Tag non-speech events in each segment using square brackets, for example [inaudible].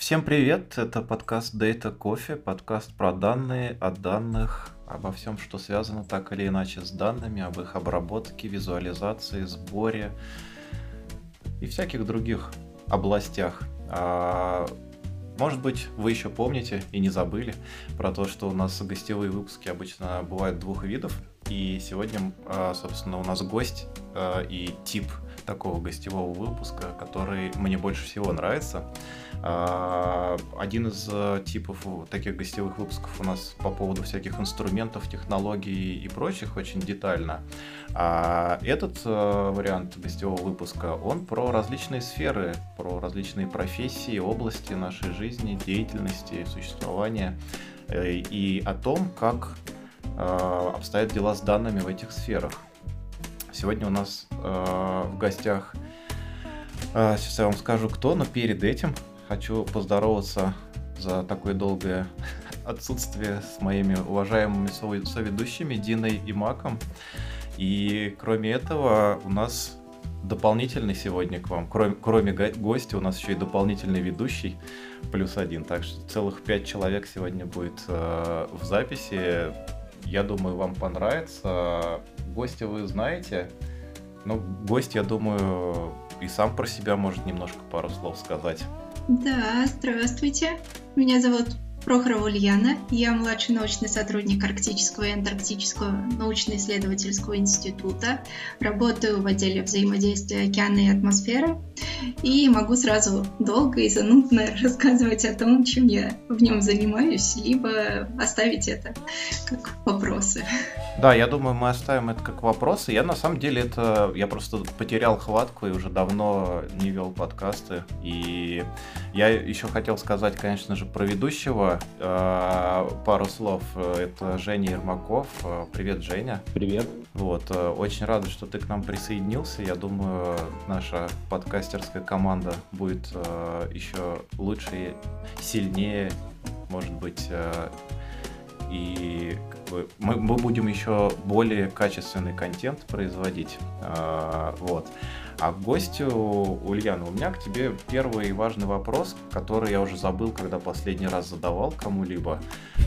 Всем привет, это подкаст Data Coffee, подкаст про данные, о данных, обо всем, что связано так или иначе с данными, об их обработке, визуализации, сборе и всяких других областях. А, может быть, вы еще помните и не забыли про то, что у нас гостевые выпуски обычно бывают двух видов. И сегодня, а, собственно, у нас гость а, и тип такого гостевого выпуска, который мне больше всего нравится. А, один из э, типов таких гостевых выпусков у нас по поводу всяких инструментов, технологий и прочих очень детально. А этот э, вариант гостевого выпуска, он про различные сферы, про различные профессии, области нашей жизни, деятельности, существования э, и о том, как обстоят дела с данными в этих сферах. Сегодня у нас в гостях Сейчас я вам скажу, кто, но перед этим Хочу поздороваться за такое долгое [laughs] отсутствие с моими уважаемыми соведущими Диной и Маком. И кроме этого, у нас дополнительный сегодня к вам. Кроме, кроме гостя, у нас еще и дополнительный ведущий плюс один. Так что целых пять человек сегодня будет э, в записи. Я думаю, вам понравится. Гостя вы знаете. Ну, гость, я думаю, и сам про себя может немножко пару слов сказать. Да, здравствуйте. Меня зовут Прохорова Ульяна. Я младший научный сотрудник Арктического и Антарктического научно-исследовательского института. Работаю в отделе взаимодействия океана и атмосферы. И могу сразу долго и занудно [laughs] рассказывать о том, чем я в нем занимаюсь, либо оставить это как вопросы. Да, я думаю, мы оставим это как вопросы. Я на самом деле это... Я просто потерял хватку и уже давно не вел подкасты. И я еще хотел сказать, конечно же, про ведущего э, пару слов. Это Женя Ермаков. Привет, Женя. Привет. Вот, э, очень рад, что ты к нам присоединился. Я думаю, наша подкастерская команда будет э, еще лучше, сильнее, может быть, и как бы, мы, мы будем еще более качественный контент производить. А, вот. А к гостю, Ульяна, у меня к тебе первый важный вопрос, который я уже забыл, когда последний раз задавал кому-либо.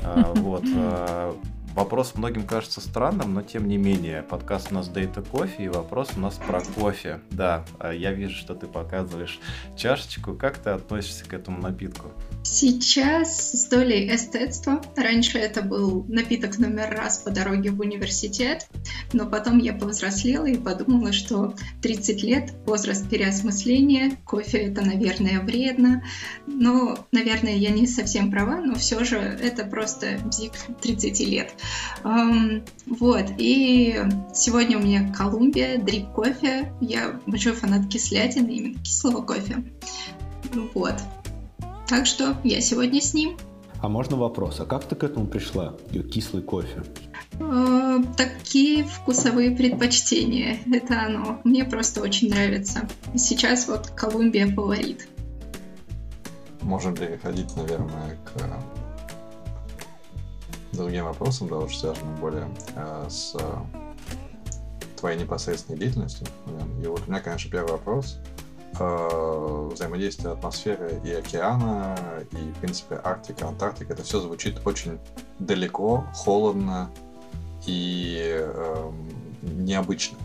А, вот. А, вопрос многим кажется странным, но тем не менее. Подкаст у нас Data Coffee, и вопрос у нас про кофе. Да, а я вижу, что ты показываешь чашечку. Как ты относишься к этому напитку? Сейчас с долей эстетства. Раньше это был напиток номер раз по дороге в университет, но потом я повзрослела и подумала, что 30 лет — возраст переосмысления, кофе — это, наверное, вредно. Но, наверное, я не совсем права, но все же это просто бзик 30 лет. Вот, и сегодня у меня Колумбия, дрип кофе. Я большой фанат кислятины, именно кислого кофе. Вот. Так что я сегодня с ним. А можно вопрос, а как ты к этому пришла? Кислый кофе. Э, такие вкусовые предпочтения. Это оно. Мне просто очень нравится. Сейчас вот Колумбия фаворит. Можем переходить, наверное, к другим вопросам, да, уже связанным более э, с твоей непосредственной деятельностью. И вот у меня, конечно, первый вопрос – э, взаимодействие атмосферы и океана, и, в принципе, Арктика, Антарктика, это все звучит очень далеко, холодно и э, необычно.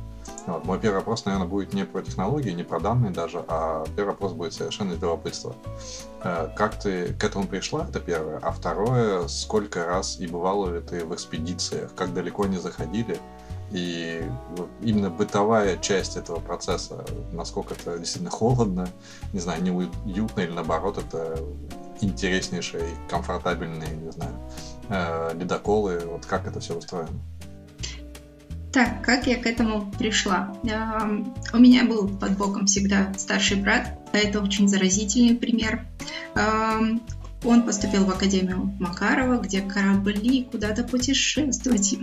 Вот. Мой первый вопрос, наверное, будет не про технологии, не про данные даже, а первый вопрос будет совершенно из любопытства. Э, как ты к этому пришла, это первое. А второе, сколько раз и бывало ли ты в экспедициях, как далеко они заходили, и именно бытовая часть этого процесса, насколько это действительно холодно, не знаю, неуютно или наоборот, это интереснейшие, комфортабельные, не знаю, э, ледоколы, вот как это все устроено. Так, как я к этому пришла? У меня был под боком всегда старший брат, это очень заразительный пример. Он поступил в Академию Макарова, где корабли куда-то путешествовать.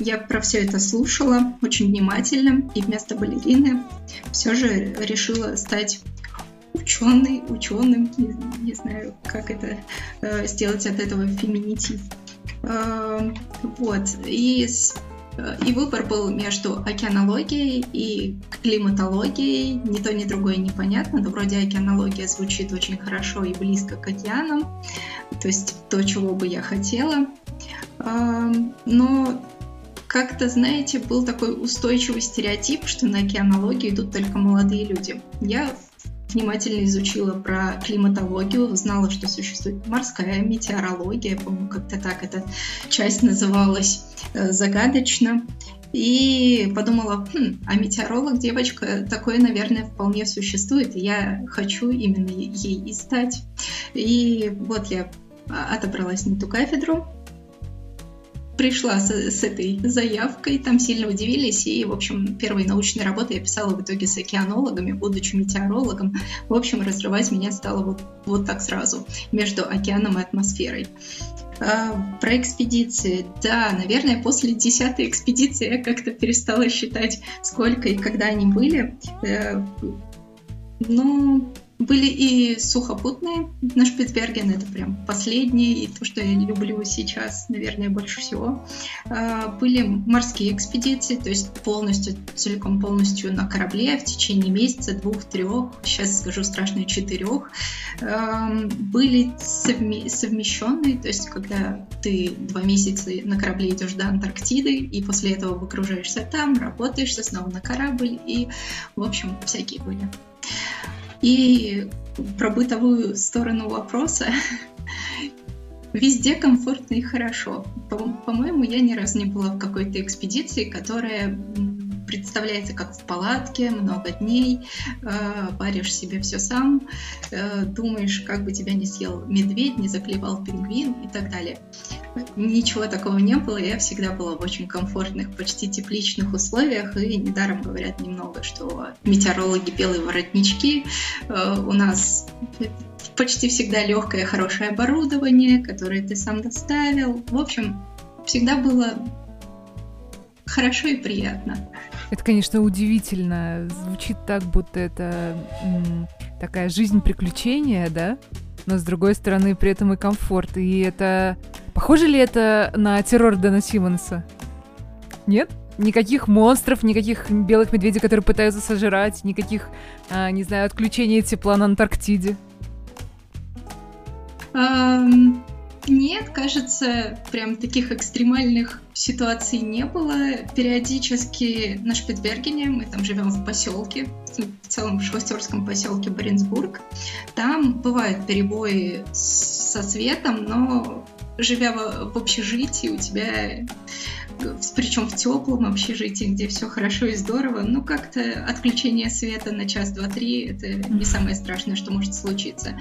Я про все это слушала очень внимательно, и вместо балерины все же решила стать ученый, ученым, не, не знаю, как это э, сделать от этого феминитив. Э, вот, и с И выбор был между океанологией и климатологией. Ни то, ни другое непонятно, но вроде океанология звучит очень хорошо и близко к океанам, то есть то, чего бы я хотела. Но как-то, знаете, был такой устойчивый стереотип, что на океанологию идут только молодые люди. Я внимательно изучила про климатологию, знала, что существует морская метеорология, по-моему, как-то так эта часть называлась э, загадочно. И подумала, хм, а метеоролог, девочка, такое, наверное, вполне существует, я хочу именно ей и стать. И вот я отобралась на эту кафедру, пришла с, с этой заявкой, там сильно удивились, и, в общем, первые научные работы я писала в итоге с океанологами, будучи метеорологом. В общем, разрывать меня стало вот, вот так сразу, между океаном и атмосферой. А, про экспедиции. Да, наверное, после десятой экспедиции я как-то перестала считать, сколько и когда они были. Э, ну, были и сухопутные на Шпицберген, это прям последние, и то, что я люблю сейчас, наверное, больше всего. А, были морские экспедиции, то есть полностью, целиком полностью на корабле в течение месяца, двух-трех, сейчас скажу страшно, четырех. Были совмещенные, то есть когда ты два месяца на корабле идешь до Антарктиды, и после этого выгружаешься там, работаешь, снова на корабль, и, в общем, всякие были. И про бытовую сторону вопроса. Везде комфортно и хорошо. По-моему, я ни разу не была в какой-то экспедиции, которая представляется как в палатке, много дней, э, варишь себе все сам, э, думаешь, как бы тебя не съел медведь, не заклевал пингвин и так далее. Ничего такого не было, я всегда была в очень комфортных, почти тепличных условиях, и недаром говорят немного, что метеорологи белые воротнички, э, у нас почти всегда легкое, хорошее оборудование, которое ты сам доставил. В общем, всегда было хорошо и приятно. Это, конечно, удивительно. Звучит так, будто это м, такая жизнь приключения, да? Но с другой стороны, при этом и комфорт. И это... Похоже ли это на террор Дэна Симмонса? Нет? Никаких монстров, никаких белых медведей, которые пытаются сожрать, никаких, а, не знаю, отключения тепла на Антарктиде. Um, нет, кажется, прям таких экстремальных ситуаций не было. Периодически на Шпицбергене, мы там живем в поселке, в целом в швастерском поселке Баренцбург, там бывают перебои со светом, но живя в, в общежитии, у тебя причем в теплом общежитии, где все хорошо и здорово, ну как-то отключение света на час, два, три, это не самое страшное, что может случиться.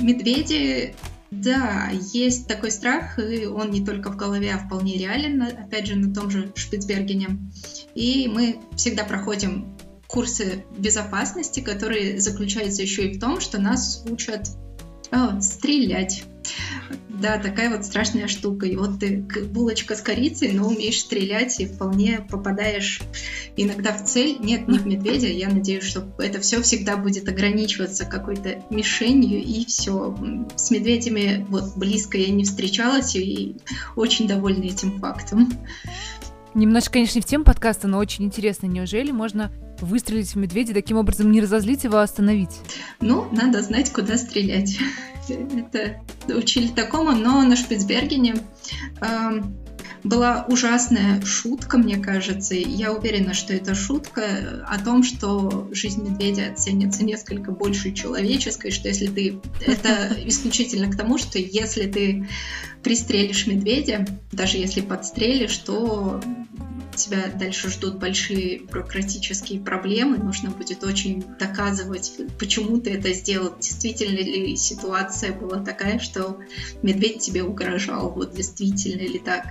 Медведи да, есть такой страх, и он не только в голове, а вполне реален, опять же, на том же Шпицбергене. И мы всегда проходим курсы безопасности, которые заключаются еще и в том, что нас учат о, стрелять. Да, такая вот страшная штука. И вот ты булочка с корицей, но умеешь стрелять и вполне попадаешь иногда в цель. Нет, не в медведя. Я надеюсь, что это все всегда будет ограничиваться какой-то мишенью и все. С медведями вот близко я не встречалась и очень довольна этим фактом. Немножко, конечно, не в тему подкаста, но очень интересно. Неужели можно выстрелить в медведя, таким образом не разозлить его, а остановить? Ну, надо знать, куда стрелять. Это учили такому, но на Шпицбергене э, была ужасная шутка, мне кажется. Я уверена, что это шутка о том, что жизнь медведя ценится несколько больше человеческой, что если ты... Это [laughs] исключительно к тому, что если ты пристрелишь медведя, даже если подстрелишь, то тебя дальше ждут большие бюрократические проблемы, нужно будет очень доказывать, почему ты это сделал, действительно ли ситуация была такая, что медведь тебе угрожал, вот действительно ли так.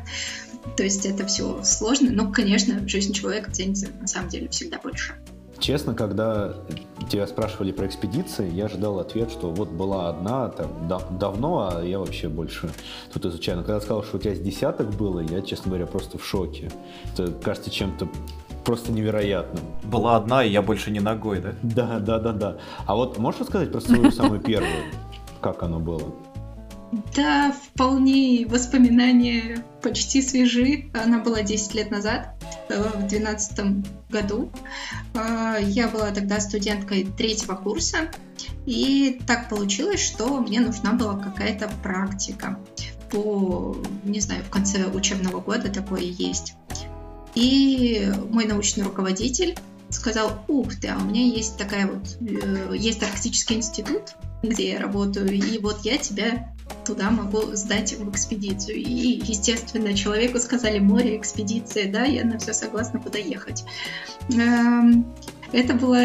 То есть это все сложно, но, конечно, жизнь человека ценится на самом деле всегда больше. Честно, когда тебя спрашивали про экспедиции, я ожидал ответ, что вот была одна там дав- давно, а я вообще больше тут изучаю. Но когда сказал, что у тебя с десяток было, я, честно говоря, просто в шоке. Это кажется чем-то просто невероятным. Была одна, и я больше не ногой, да? Да, да, да, да. А вот можешь рассказать про свою самую [laughs] первую? Как оно было? Да, вполне воспоминания почти свежи. Она была 10 лет назад. э, в 2012 году. Э, я была тогда студенткой третьего курса, и так получилось, что мне нужна была какая-то практика по, не знаю, в конце учебного года такое есть. И мой научный руководитель сказал, ух ты, а у меня есть такая вот, э, есть Арктический институт, где я работаю, и вот я тебя туда могу сдать в экспедицию. И, естественно, человеку сказали море, экспедиция, да, я на все согласна, куда ехать. Это, было,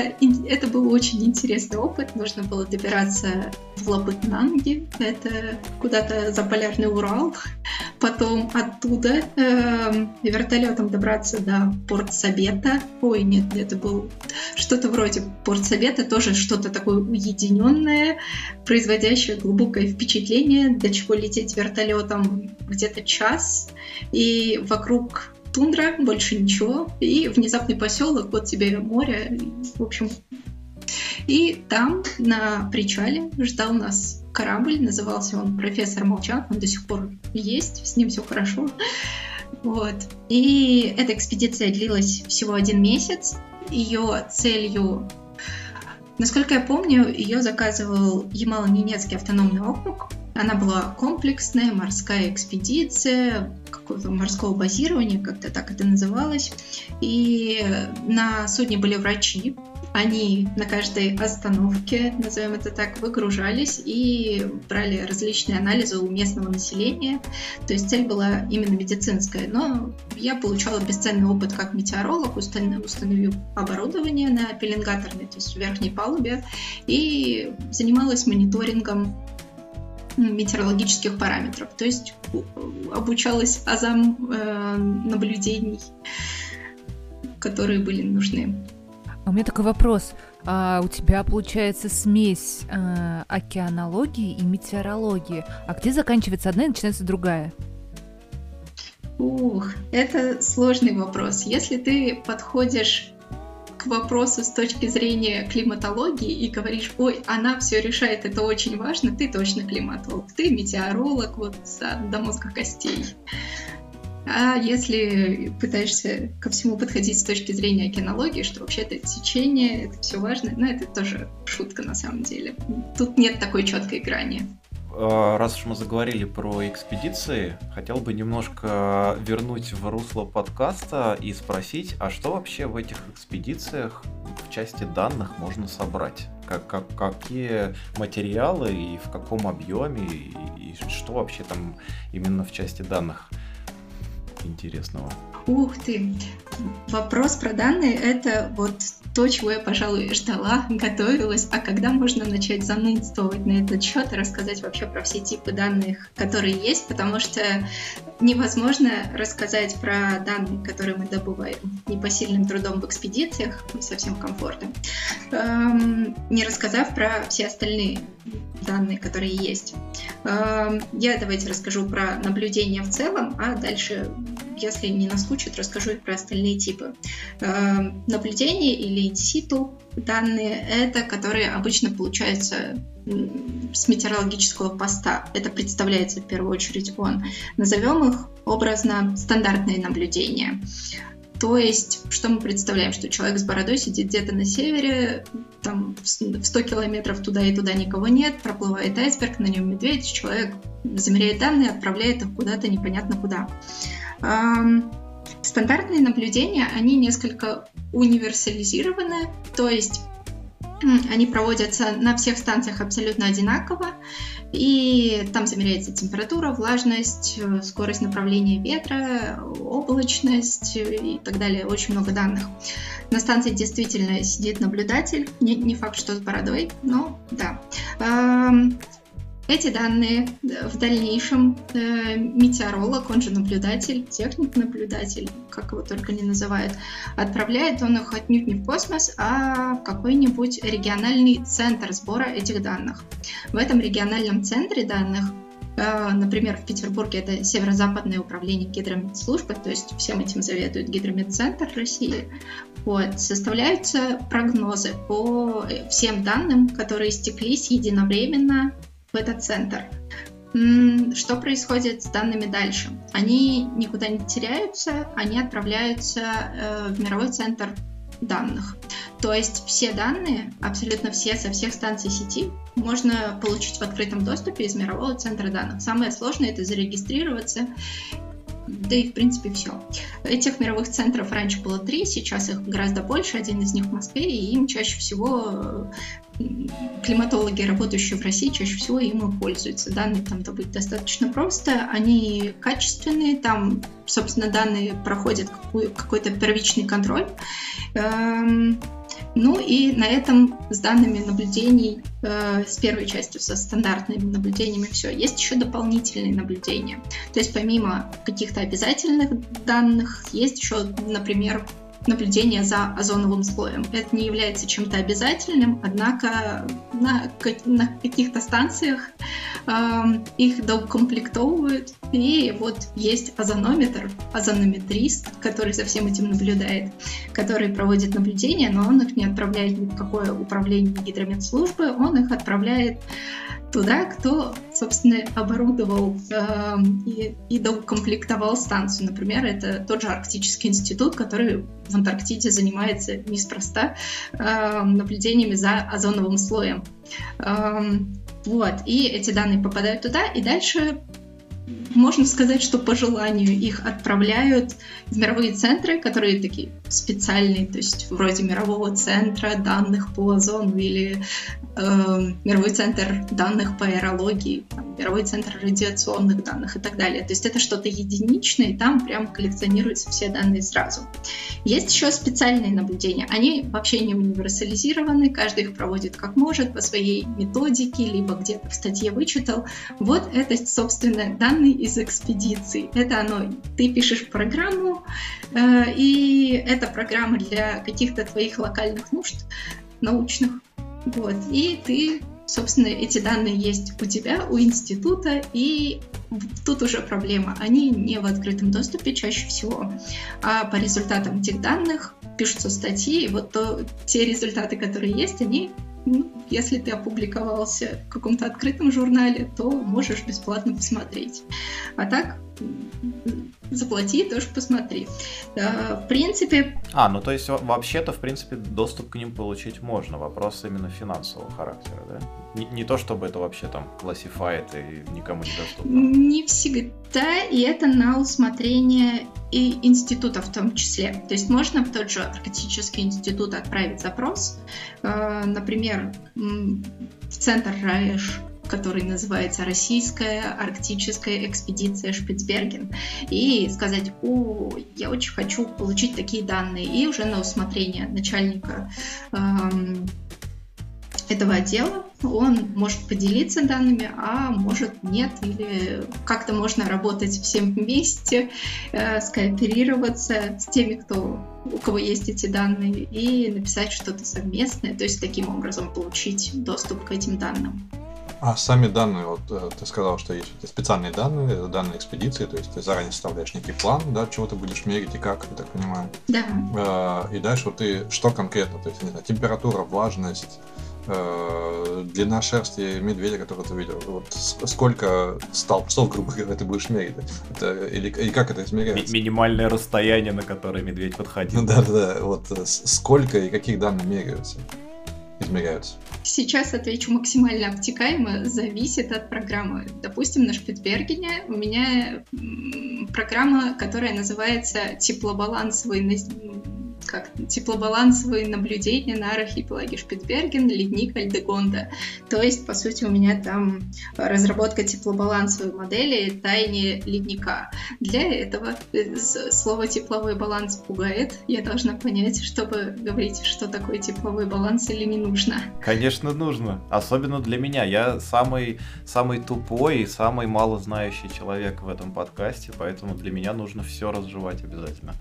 это был очень интересный опыт. Нужно было добираться в Лабытнанги, это куда-то за полярный Урал. Потом оттуда э, вертолетом добраться до Порт Сабета. Ой, нет, это был что-то вроде Порт Сабета, тоже что-то такое уединенное, производящее глубокое впечатление, до чего лететь вертолетом где-то час. И вокруг тундра, больше ничего, и внезапный поселок, вот тебе море, в общем. И там, на причале, ждал нас корабль, назывался он «Профессор Молчан», он до сих пор есть, с ним все хорошо. Вот. И эта экспедиция длилась всего один месяц. Ее целью Насколько я помню, ее заказывал Ямало-Ненецкий автономный округ. Она была комплексная, морская экспедиция, какого-то морского базирования, как-то так это называлось. И на судне были врачи, они на каждой остановке, назовем это так, выгружались и брали различные анализы у местного населения. То есть цель была именно медицинская. Но я получала бесценный опыт как метеоролог, установив оборудование на пеленгаторной, то есть верхней палубе, и занималась мониторингом метеорологических параметров, то есть обучалась азам э, наблюдений, которые были нужны. А у меня такой вопрос. А, у тебя получается смесь а, океанологии и метеорологии. А где заканчивается одна и начинается другая? Ух, это сложный вопрос. Если ты подходишь к вопросу с точки зрения климатологии и говоришь, ой, она все решает, это очень важно, ты точно климатолог, ты метеоролог, вот до мозга костей. А если пытаешься ко всему подходить с точки зрения океанологии, что вообще это течение, это все важно, ну это тоже шутка на самом деле. Тут нет такой четкой грани. А, раз уж мы заговорили про экспедиции, хотел бы немножко вернуть в русло подкаста и спросить, а что вообще в этих экспедициях в части данных можно собрать? Как, как, какие материалы и в каком объеме, и, и что вообще там именно в части данных интересного? Ух ты! Вопрос про данные — это вот то, чего я, пожалуй, ждала, готовилась, а когда можно начать занудствовать на этот счет и рассказать вообще про все типы данных, которые есть, потому что невозможно рассказать про данные, которые мы добываем непосильным трудом в экспедициях, не совсем комфортно, эм, не рассказав про все остальные данные, которые есть. Эм, я давайте расскажу про наблюдения в целом, а дальше, если не наскучит, расскажу и про остальные типы. Эм, наблюдения или инситу данные — это которые обычно получаются с метеорологического поста. Это представляется в первую очередь он. Назовем их образно стандартные наблюдения. То есть, что мы представляем, что человек с бородой сидит где-то на севере, там в 100 километров туда и туда никого нет, проплывает айсберг, на нем медведь, человек замеряет данные, отправляет их куда-то непонятно куда. Стандартные наблюдения, они несколько универсализированы, то есть они проводятся на всех станциях абсолютно одинаково, и там замеряется температура, влажность, э, скорость направления ветра, облачность и так далее. Очень много данных. На станции действительно сидит наблюдатель, не, не факт, что с бородой, но да. Эти данные э, в дальнейшем э, метеоролог, он же наблюдатель, техник-наблюдатель, как его только не называют, отправляет он их отнюдь не в космос, а в какой-нибудь региональный центр сбора этих данных. В этом региональном центре данных э, Например, в Петербурге это Северо-Западное управление гидрометслужбы, то есть всем этим заведует Гидрометцентр России. Вот, составляются прогнозы по всем данным, которые стеклись единовременно в этот центр. что происходит с данными дальше? Они никуда не теряются, они отправляются э, в мировой центр данных. То есть все данные, абсолютно все со всех станций сети, можно получить в открытом доступе из мирового центра данных. Самое сложное это зарегистрироваться да и в принципе все. Этих мировых центров раньше было три, сейчас их гораздо больше, один из них в Москве, и им чаще всего климатологи, работающие в России, чаще всего им и пользуются. Данные там добыть достаточно просто, они качественные, там, собственно, данные проходят какой-то первичный контроль. Эм, ну и на этом с данными наблюдений, э, с первой частью, со стандартными наблюдениями все. Есть еще дополнительные наблюдения. То есть помимо каких-то обязательных данных, есть еще, например, наблюдение за озоновым слоем. Это не является чем-то обязательным, однако на, на каких-то станциях их доукомплектовывают, и вот есть озонометр, озонометрист, который за всем этим наблюдает, который проводит наблюдения, но он их не отправляет ни в какое управление гидрометслужбы, он их отправляет туда, кто, собственно, оборудовал э, и, и докомплектовал станцию. Например, это тот же Арктический институт, который в Антарктиде занимается неспроста э, наблюдениями за озоновым слоем. Вот, и эти данные попадают туда, и дальше можно сказать, что по желанию их отправляют в мировые центры, которые такие специальные, то есть вроде мирового центра данных по озону или э, мировой центр данных по аэрологии, там, мировой центр радиационных данных и так далее. То есть это что-то единичное, и там прям коллекционируются все данные сразу. Есть еще специальные наблюдения. Они вообще не универсализированы, каждый их проводит как может по своей методике, либо где-то в статье вычитал. Вот это, собственно, данные из экспедиций. Это оно. Ты пишешь программу, э, и эта программа для каких-то твоих локальных нужд научных. Вот. И ты, собственно, эти данные есть у тебя, у института, и тут уже проблема. Они не в открытом доступе чаще всего. А по результатам этих данных пишутся статьи, и вот то, те результаты, которые есть, они если ты опубликовался в каком-то открытом журнале, то можешь бесплатно посмотреть. А так заплати, тоже посмотри. В принципе... А, ну то есть вообще-то, в принципе, доступ к ним получить можно. Вопрос именно финансового характера, да? Не, не то, чтобы это вообще там классифает и никому не доступно. Не всегда, и это на усмотрение и института в том числе. То есть можно в тот же Арктический институт отправить запрос, э, например, в центр РАЭШ который называется «Российская арктическая экспедиция Шпицберген», и сказать, о, я очень хочу получить такие данные, и уже на усмотрение начальника эм, этого отдела, он может поделиться данными, а может нет, или как-то можно работать всем вместе, э, скооперироваться с теми, кто, у кого есть эти данные, и написать что-то совместное, то есть таким образом получить доступ к этим данным. А сами данные, вот э, ты сказал, что есть специальные данные, данные экспедиции, то есть ты заранее составляешь некий план, да, чего ты будешь мерить и как, я так понимаю. Да. Э, и дальше вот ты что конкретно, то есть, не знаю, температура, влажность, э, длина шерсти медведя, которого ты видел, вот сколько столбцов, грубо говоря, ты будешь мерить, это, или, или как это измеряется? Ми- минимальное расстояние, на которое медведь подходил. Да-да-да, вот сколько и каких данных меряются, измеряются? Сейчас отвечу максимально обтекаемо, зависит от программы. Допустим, на Шпицбергене у меня программа, которая называется теплобалансовый как теплобалансовые наблюдения на архипелаге Шпицберген, ледник Альдегонда. То есть, по сути, у меня там разработка теплобалансовой модели тайне ледника. Для этого э, слово тепловой баланс пугает. Я должна понять, чтобы говорить, что такое тепловой баланс или не нужно. Конечно, нужно. Особенно для меня. Я самый, самый тупой и самый мало знающий человек в этом подкасте, поэтому для меня нужно все разжевать обязательно.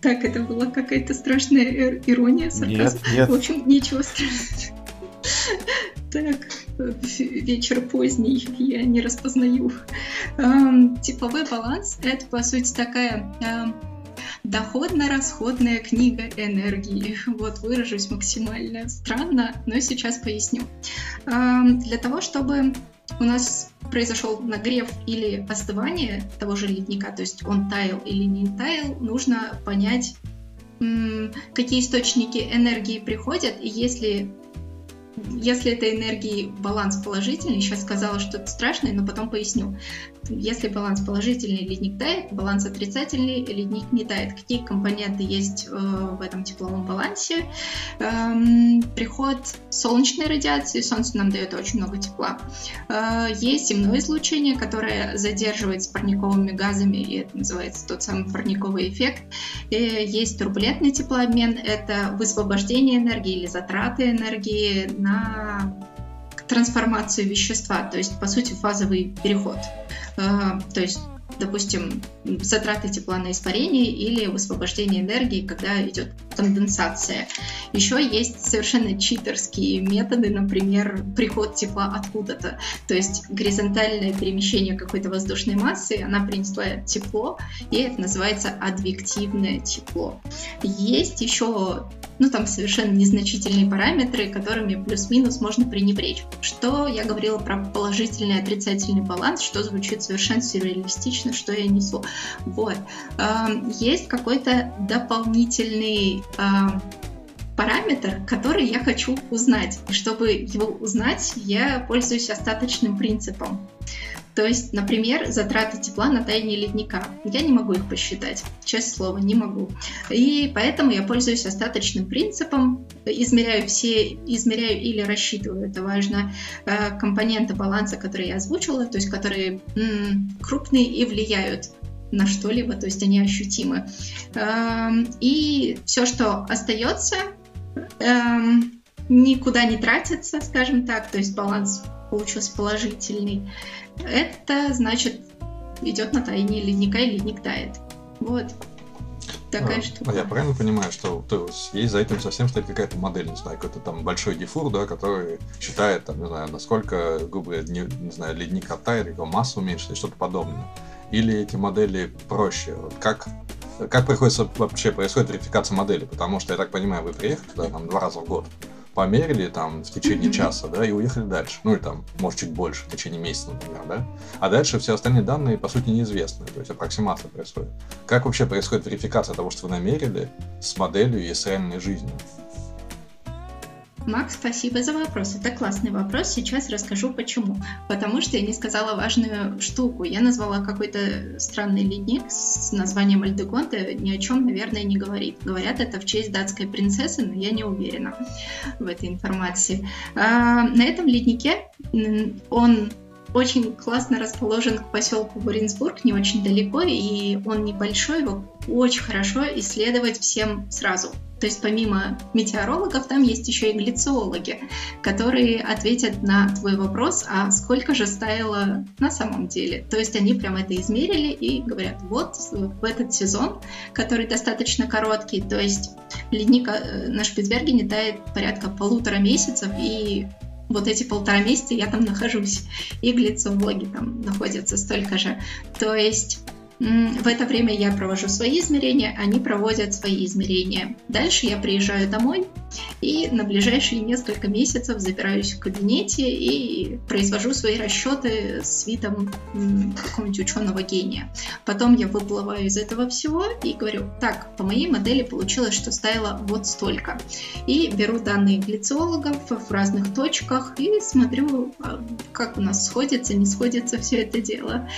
Так, это была какая-то страшная ирония, сарказм. Нет, нет. В общем, ничего страшного. Так, вечер поздний, я не распознаю. Тепловой баланс — это, по сути, такая доходно-расходная книга энергии. Вот, выражусь максимально странно, но сейчас поясню. Для того, чтобы у нас произошел нагрев или остывание того же ледника, то есть он таял или не таял, нужно понять, какие источники энергии приходят, и если если этой энергии баланс положительный, сейчас сказала что-то страшное, но потом поясню. Если баланс положительный, ледник тает, баланс отрицательный, ледник не тает. Какие компоненты есть э, в этом тепловом балансе? Эм, приход солнечной радиации, солнце нам дает очень много тепла. Э, есть земное излучение, которое задерживается парниковыми газами, и это называется тот самый парниковый эффект. И есть турбулентный теплообмен, это высвобождение энергии или затраты энергии на трансформацию вещества, то есть, по сути, фазовый переход. А, то есть допустим, затраты тепла на испарение или высвобождение энергии, когда идет конденсация. Еще есть совершенно читерские методы, например, приход тепла откуда-то. То есть горизонтальное перемещение какой-то воздушной массы, она принесла тепло, и это называется адвективное тепло. Есть еще ну, там совершенно незначительные параметры, которыми плюс-минус можно пренебречь. Что я говорила про положительный и отрицательный баланс, что звучит совершенно сюрреалистично, что я несу. Вот. Есть какой-то дополнительный параметр, который я хочу узнать. Чтобы его узнать, я пользуюсь остаточным принципом. То есть, например, затраты тепла на таяние ледника. Я не могу их посчитать, честное слово, не могу. И поэтому я пользуюсь остаточным принципом, измеряю все, измеряю или рассчитываю, это важно, э, компоненты баланса, которые я озвучила, то есть которые м- крупные и влияют на что-либо, то есть они ощутимы. Эм, и все, что остается, эм, никуда не тратится, скажем так, то есть баланс получился положительный это значит идет на таяние ледника и ледник тает. Вот. Такая а, штука. А я правильно понимаю, что то есть, есть за этим совсем стоит какая-то модель, не знаю, какой-то там большой дифур, да, который считает, там, не знаю, насколько, грубо говоря, не, не знаю, ледник оттает, его массу уменьшит и что-то подобное. Или эти модели проще? Вот как как приходится вообще происходит верификация модели? Потому что, я так понимаю, вы приехали туда там два раза в год померили там в течение часа, да, и уехали дальше. Ну, или там, может, чуть больше, в течение месяца, например, да. А дальше все остальные данные, по сути, неизвестны, то есть аппроксимация происходит. Как вообще происходит верификация того, что вы намерили с моделью и с реальной жизнью? Макс, спасибо за вопрос. Это классный вопрос. Сейчас расскажу почему. Потому что я не сказала важную штуку. Я назвала какой-то странный ледник с названием Альдегонте. Ни о чем, наверное, не говорит. Говорят, это в честь датской принцессы, но я не уверена в этой информации. А, на этом леднике он очень классно расположен к поселку Буринсбург, не очень далеко, и он небольшой, его очень хорошо исследовать всем сразу. То есть помимо метеорологов там есть еще и глициологи, которые ответят на твой вопрос, а сколько же стаяло на самом деле. То есть они прям это измерили и говорят, вот в этот сезон, который достаточно короткий, то есть ледник э, на Шпицбергене тает порядка полутора месяцев, и вот эти полтора месяца я там нахожусь, и глициологи там находятся столько же. То есть в это время я провожу свои измерения, они проводят свои измерения. Дальше я приезжаю домой и на ближайшие несколько месяцев запираюсь в кабинете и произвожу свои расчеты с видом какого-нибудь ученого гения. Потом я выплываю из этого всего и говорю, так, по моей модели получилось, что стало вот столько. И беру данные глициологов в разных точках и смотрю, а, как у нас сходится, не сходится все это дело.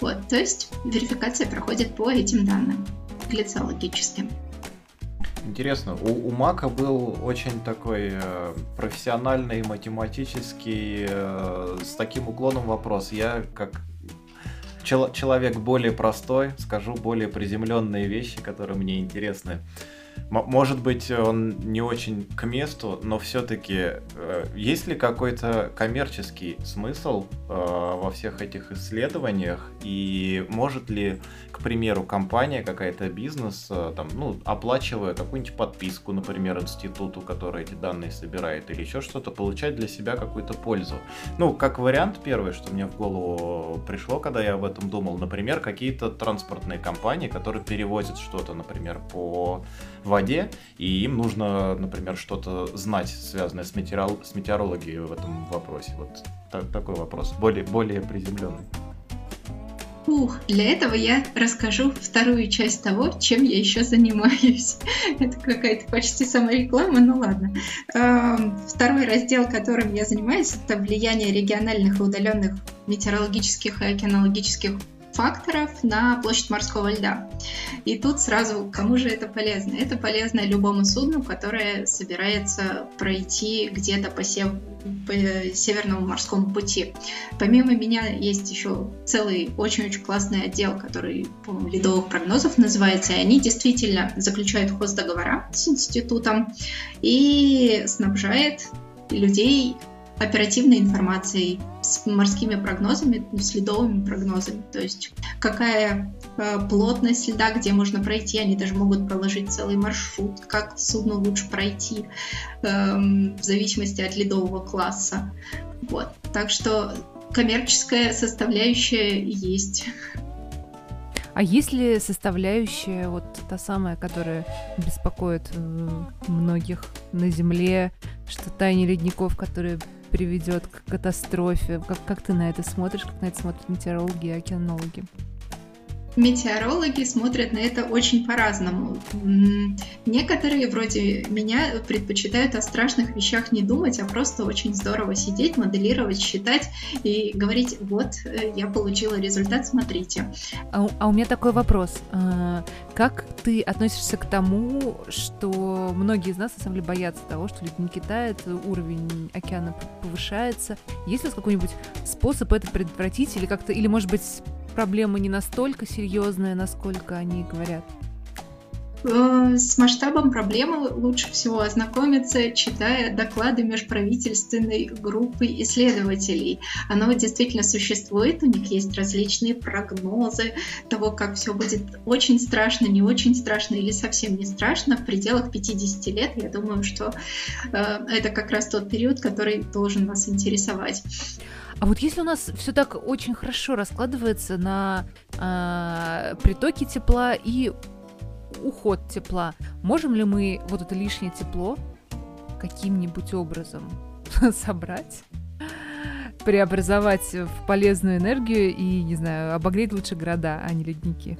Вот, то есть верификация проходит по этим данным глицологическим. Интересно, у, у Мака был очень такой э, профессиональный, математический, э, с таким уклоном вопрос. Я как чел- человек более простой, скажу более приземленные вещи, которые мне интересны. Может быть, он не очень к месту, но все-таки э, есть ли какой-то коммерческий смысл э, во всех этих исследованиях? И может ли, к примеру, компания, какая-то бизнес, э, там, ну, оплачивая какую-нибудь подписку, например, институту, который эти данные собирает, или еще что-то, получать для себя какую-то пользу? Ну, как вариант первый, что мне в голову пришло, когда я об этом думал, например, какие-то транспортные компании, которые перевозят что-то, например, по воде, и им нужно, например, что-то знать, связанное с, метеорол... с метеорологией в этом вопросе. Вот так, такой вопрос, более, более приземленный. Ух, для этого я расскажу вторую часть того, чем я еще занимаюсь. [laughs] Это какая-то почти самореклама, ну ладно. Эм, второй раздел, которым я занимаюсь, это влияние региональных и удаленных метеорологических и океанологических факторов на площадь морского льда. И тут сразу, кому же это полезно? Это полезно любому судну, которое собирается пройти где-то по, сев... по Северному морскому пути. Помимо меня есть еще целый очень-очень классный отдел, который, по ледовых прогнозов называется, и они действительно заключают хоздоговора с институтом и снабжает людей оперативной информацией, с морскими прогнозами, ледовыми прогнозами. То есть какая э, плотность льда, где можно пройти. Они даже могут проложить целый маршрут, как судно лучше пройти э, в зависимости от ледового класса. Вот. Так что коммерческая составляющая есть. А есть ли составляющая, вот та самая, которая беспокоит э, многих на Земле, что таяние ледников, которые приведет к катастрофе? Как, как ты на это смотришь, как на это смотрят метеорологи и океанологи? Метеорологи смотрят на это очень по-разному. Некоторые, вроде меня, предпочитают о страшных вещах не думать, а просто очень здорово сидеть, моделировать, считать и говорить, вот, э, я получила результат, смотрите. А, а у меня такой вопрос. А, как ты относишься к тому, что многие из нас, на самом деле, боятся того, что ледники тают, уровень океана повышается? Есть ли какой-нибудь способ это предотвратить или как-то, или, может быть, проблема не настолько серьезная, насколько они говорят? Э, с масштабом проблемы лучше всего ознакомиться, читая доклады межправительственной группы исследователей. Оно действительно существует, у них есть различные прогнозы того, как все будет очень страшно, не очень страшно или совсем не страшно в пределах 50 лет. Я думаю, что э, это как раз тот период, который должен нас интересовать. А вот если у нас все так очень хорошо раскладывается на э, притоки тепла и уход тепла, можем ли мы вот это лишнее тепло каким-нибудь образом [laughs] собрать? преобразовать в полезную энергию и, не знаю, обогреть лучше города, а не ледники.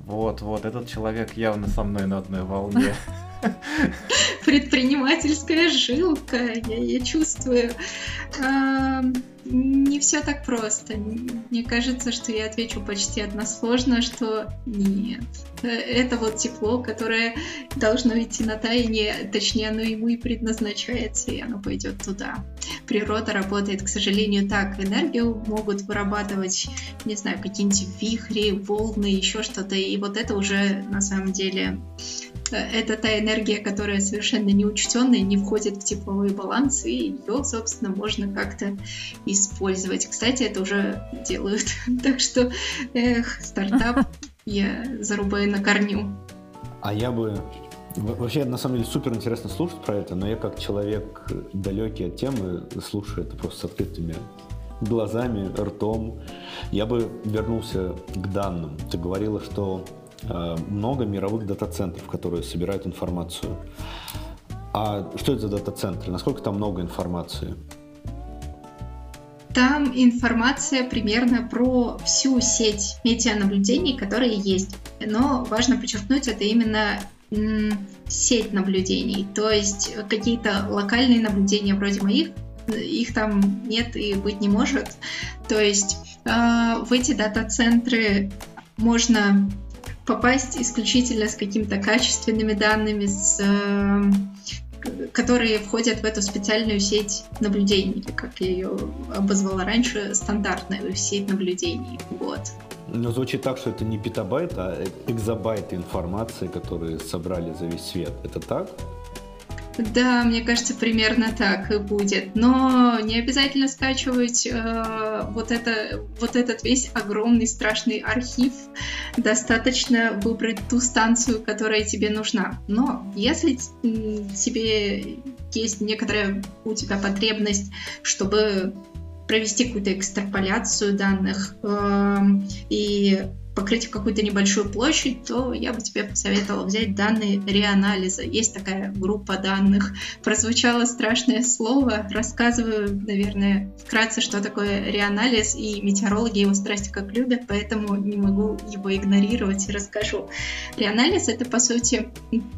Вот, вот, этот человек явно со мной на одной волне. [laughs] Предпринимательская жилка, я, я чувствую. Не все так просто. Мне кажется, что я отвечу почти односложно, что нет. Это вот тепло, которое должно идти на таяние, точнее, оно ему и предназначается, и оно пойдет туда. Природа работает, к сожалению, так. Энергию могут вырабатывать, не знаю, какие-нибудь вихри, волны, еще что-то, и вот это уже на самом деле это та энергия, которая совершенно неучтенная, не входит в тепловой баланс, и ее, собственно, можно как-то использовать. Кстати, это уже делают. [laughs] Так что, эх, стартап [laughs] я зарубаю на корню. А я бы Вообще, на самом деле, супер интересно слушать про это, но я как человек далекий от темы слушаю это просто с открытыми глазами, ртом. Я бы вернулся к данным. Ты говорила, что много мировых дата-центров, которые собирают информацию. А что это за дата-центры? Насколько там много информации? Там информация примерно про всю сеть медианаблюдений, которые есть. Но важно подчеркнуть, это именно сеть наблюдений. То есть какие-то локальные наблюдения вроде моих, их там нет и быть не может. То есть э, в эти дата-центры можно попасть исключительно с какими-то качественными данными, с, э, которые входят в эту специальную сеть наблюдений, как я ее обозвала раньше, стандартную сеть наблюдений. Вот. Ну, звучит так, что это не петабайт, а экзобайт информации, которые собрали за весь свет. Это так? Да, мне кажется, примерно так и будет. Но не обязательно скачивать э, вот, это, вот этот весь огромный страшный архив. Достаточно выбрать ту станцию, которая тебе нужна. Но если тебе есть некоторая у тебя потребность, чтобы провести какую-то экстраполяцию данных э, и покрыть какую-то небольшую площадь, то я бы тебе посоветовала взять данные реанализа. Есть такая группа данных. Прозвучало страшное слово. Рассказываю, наверное, вкратце, что такое реанализ, и метеорологи его страсти как любят, поэтому не могу его игнорировать и расскажу. Реанализ — это, по сути,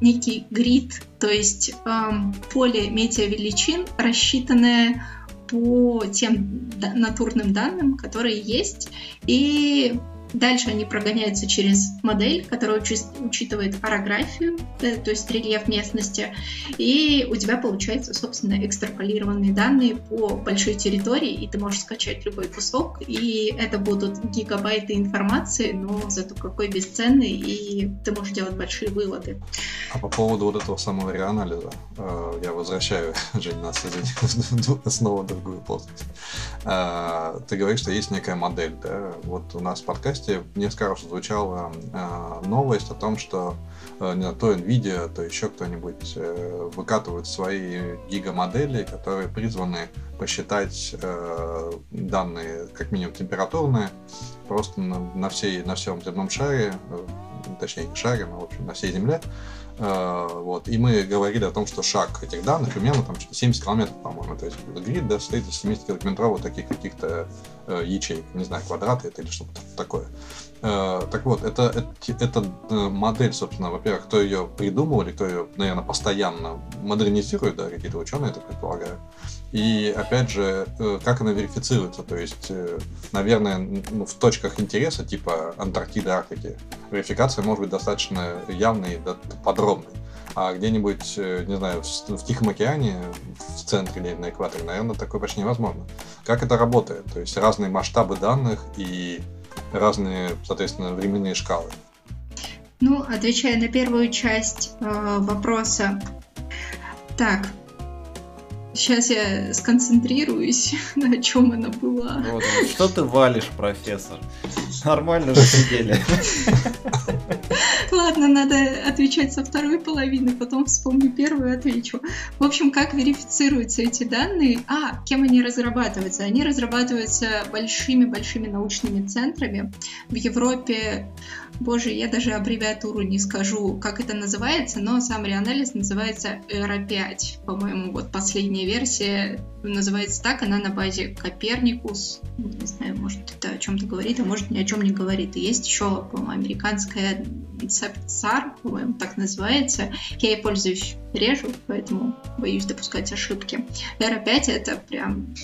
некий грид, то есть эм, поле метеовеличин, рассчитанное по тем натурным данным, которые есть, и Дальше они прогоняются через модель, которая учитывает орографию, э, то есть рельеф местности, и у тебя получается, собственно, экстраполированные данные по большой территории, и ты можешь скачать любой кусок, и это будут гигабайты информации, но зато какой бесценный, и ты можешь делать большие выводы. А по поводу вот этого самого реанализа, э, я возвращаю, [laughs] Жень, нас, извини, [laughs] снова в другую плоскость. Э, ты говоришь, что есть некая модель, да? Вот у нас в подкасте несколько раз звучала э, новость о том, что э, не то Nvidia, то еще кто-нибудь э, выкатывают свои гигамодели, которые призваны посчитать э, данные, как минимум температурные, просто на, на, всей, на всем земном шаре, э, точнее не шаре, но в общем на всей Земле, Uh, вот. И мы говорили о том, что шаг этих данных примерно там 70 километров, по-моему. То есть грид да, состоит из 70 километровых таких каких-то э, ячеек, не знаю, квадраты это или что-то такое. Э, так вот, это, это, это э, модель, собственно, во-первых, кто ее придумал, или кто ее, наверное, постоянно модернизирует, да, какие-то ученые, так предполагаю. И, опять же, э, как она верифицируется, то есть, наверное, ну, в точках интереса, типа Антарктиды, Арктики, верификация может быть достаточно явной и подробной. А где-нибудь, э, не знаю, в Тихом океане, в центре или на экваторе, наверное, такое почти невозможно. Как это работает? То есть разные масштабы данных и разные, соответственно, временные шкалы. Ну, отвечая на первую часть э, вопроса, так, Сейчас я сконцентрируюсь, [laughs] на чем она была. Вот, вот. Что ты валишь, профессор? Нормально же сидели. Ладно, надо отвечать со второй половины, потом вспомню первую и отвечу. В общем, как верифицируются эти данные? А, кем они разрабатываются? Они разрабатываются большими-большими научными центрами. В Европе Боже, я даже аббревиатуру не скажу, как это называется, но сам реанализ называется ERA5. По-моему, вот последняя версия называется так, она на базе Коперникус. Не знаю, может это о чем-то говорит, а может ни о чем не говорит. И есть еще, по-моему, американская CEPSAR, по-моему, так называется. Я ей пользуюсь реже, поэтому боюсь допускать ошибки. ERA5 это прям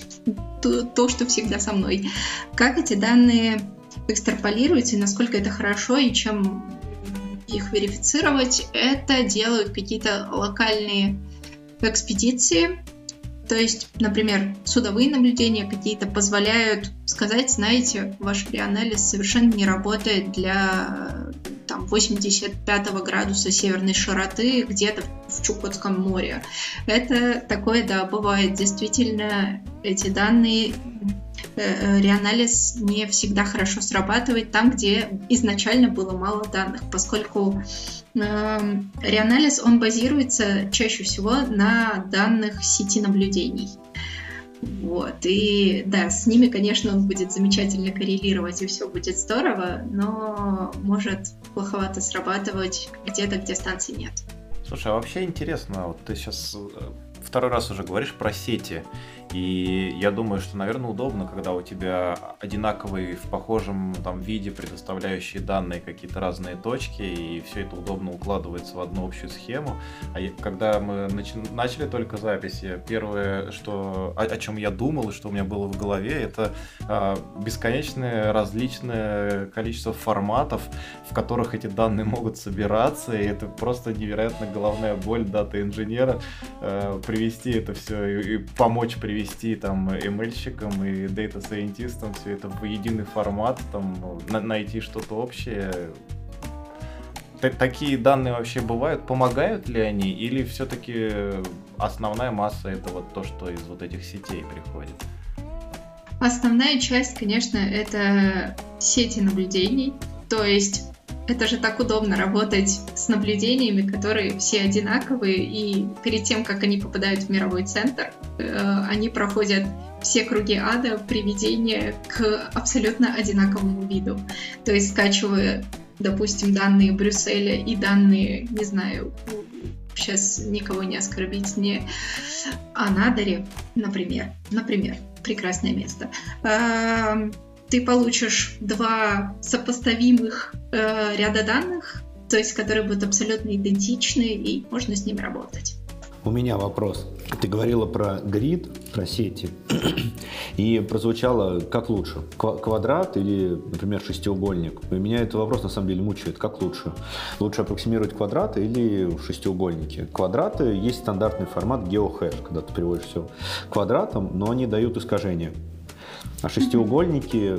то, то, что всегда со мной. Как эти данные экстраполируете, насколько это хорошо и чем их верифицировать, это делают какие-то локальные экспедиции. То есть, например, судовые наблюдения какие-то позволяют сказать, знаете, ваш реанализ совершенно не работает для там, 85 градуса северной широты где-то в Чукотском море. Это такое, да, бывает. Действительно, эти данные реанализ не всегда хорошо срабатывает там, где изначально было мало данных, поскольку э, реанализ, он базируется чаще всего на данных сети наблюдений. Вот, и да, с ними, конечно, он будет замечательно коррелировать, и все будет здорово, но может плоховато срабатывать где-то, где станций нет. Слушай, а вообще интересно, вот ты сейчас э, второй раз уже говоришь про сети. И я думаю, что, наверное, удобно, когда у тебя одинаковые в похожем там виде предоставляющие данные какие-то разные точки, и все это удобно укладывается в одну общую схему. А когда мы начи- начали только записи, первое, что, о, о чем я думал и что у меня было в голове, это а, бесконечное различное количество форматов, в которых эти данные [laughs] могут собираться, и это просто невероятно головная боль дата инженера а, привести это все и, и помочь привести перевести там ML-щикам и дата-сайентистам все это в единый формат, там на- найти что-то общее. Т- такие данные вообще бывают? Помогают ли они? Или все-таки основная масса это вот то, что из вот этих сетей приходит? Основная часть, конечно, это сети наблюдений. То есть это же так удобно работать с наблюдениями, которые все одинаковые, и перед тем, как они попадают в мировой центр, э, они проходят все круги ада приведения к абсолютно одинаковому виду. То есть скачивая, допустим, данные Брюсселя и данные, не знаю, сейчас никого не оскорбить, не Анадыре, например, например, прекрасное место. Ты получишь два сопоставимых э, ряда данных, то есть которые будут абсолютно идентичны, и можно с ними работать. У меня вопрос. Ты говорила про грид, про сети, и прозвучало как лучше, квадрат или, например, шестиугольник. И меня этот вопрос на самом деле мучает. Как лучше? Лучше аппроксимировать квадраты или шестиугольники? Квадраты есть стандартный формат геохэш, когда ты переводишь все квадратом, но они дают искажения. А шестиугольники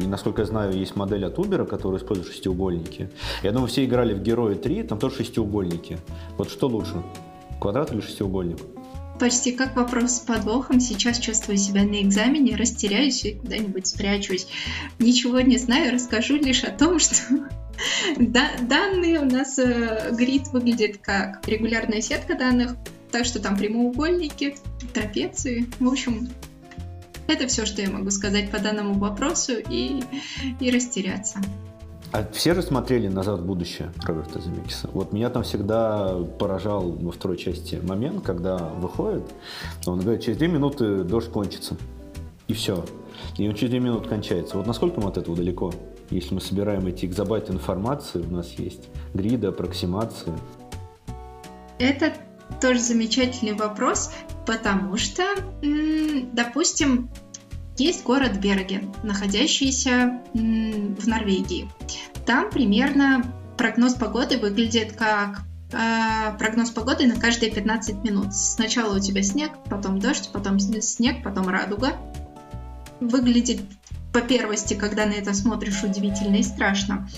и, насколько я знаю, есть модель от Uber, которая использует шестиугольники. Я думаю, все играли в Герои 3, там тоже шестиугольники. Вот что лучше, квадрат или шестиугольник? Почти как вопрос с подвохом. Сейчас чувствую себя на экзамене, растеряюсь и куда-нибудь спрячусь. Ничего не знаю, расскажу лишь о том, [laughs] что да, данные у нас э, грид выглядит как регулярная сетка данных, так что там прямоугольники, трапеции, в общем, это все, что я могу сказать по данному вопросу и, и растеряться. А все же смотрели «Назад в будущее» Роберта Земекиса. Вот меня там всегда поражал во второй части момент, когда выходит, он говорит, через две минуты дождь кончится. И все. И он через две минуты кончается. Вот насколько мы от этого далеко? Если мы собираем эти экзобайты информации, у нас есть гриды, аппроксимации. Это тоже замечательный вопрос, потому что, допустим, есть город Берген, находящийся в Норвегии. Там примерно прогноз погоды выглядит как э, прогноз погоды на каждые 15 минут. Сначала у тебя снег, потом дождь, потом снег, потом радуга. Выглядит по первости, когда на это смотришь, удивительно и страшно.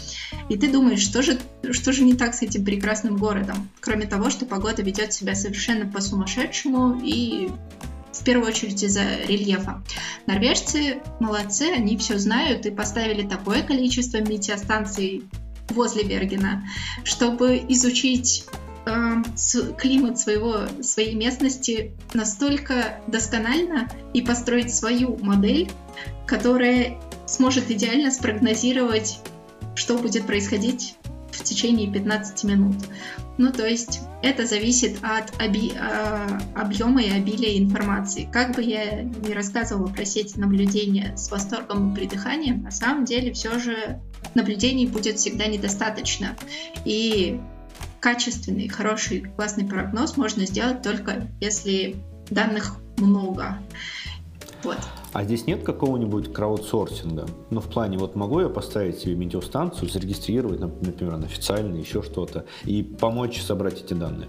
И ты думаешь, что же, что же не так с этим прекрасным городом? Кроме того, что погода ведет себя совершенно по-сумасшедшему и в первую очередь из-за рельефа. Норвежцы молодцы, они все знают и поставили такое количество метеостанций возле Бергена, чтобы изучить э, климат своего, своей местности настолько досконально и построить свою модель, которая сможет идеально спрогнозировать, что будет происходить в течение 15 минут. Ну, то есть это зависит от оби- э, объема и обилия информации. Как бы я ни рассказывала про сети наблюдения с восторгом и придыханием, на самом деле все же наблюдений будет всегда недостаточно. И качественный, хороший, классный прогноз можно сделать только если данных много. Вот. А здесь нет какого-нибудь краудсорсинга? Ну, в плане, вот могу я поставить себе метеостанцию, зарегистрировать, например, официально, еще что-то, и помочь собрать эти данные?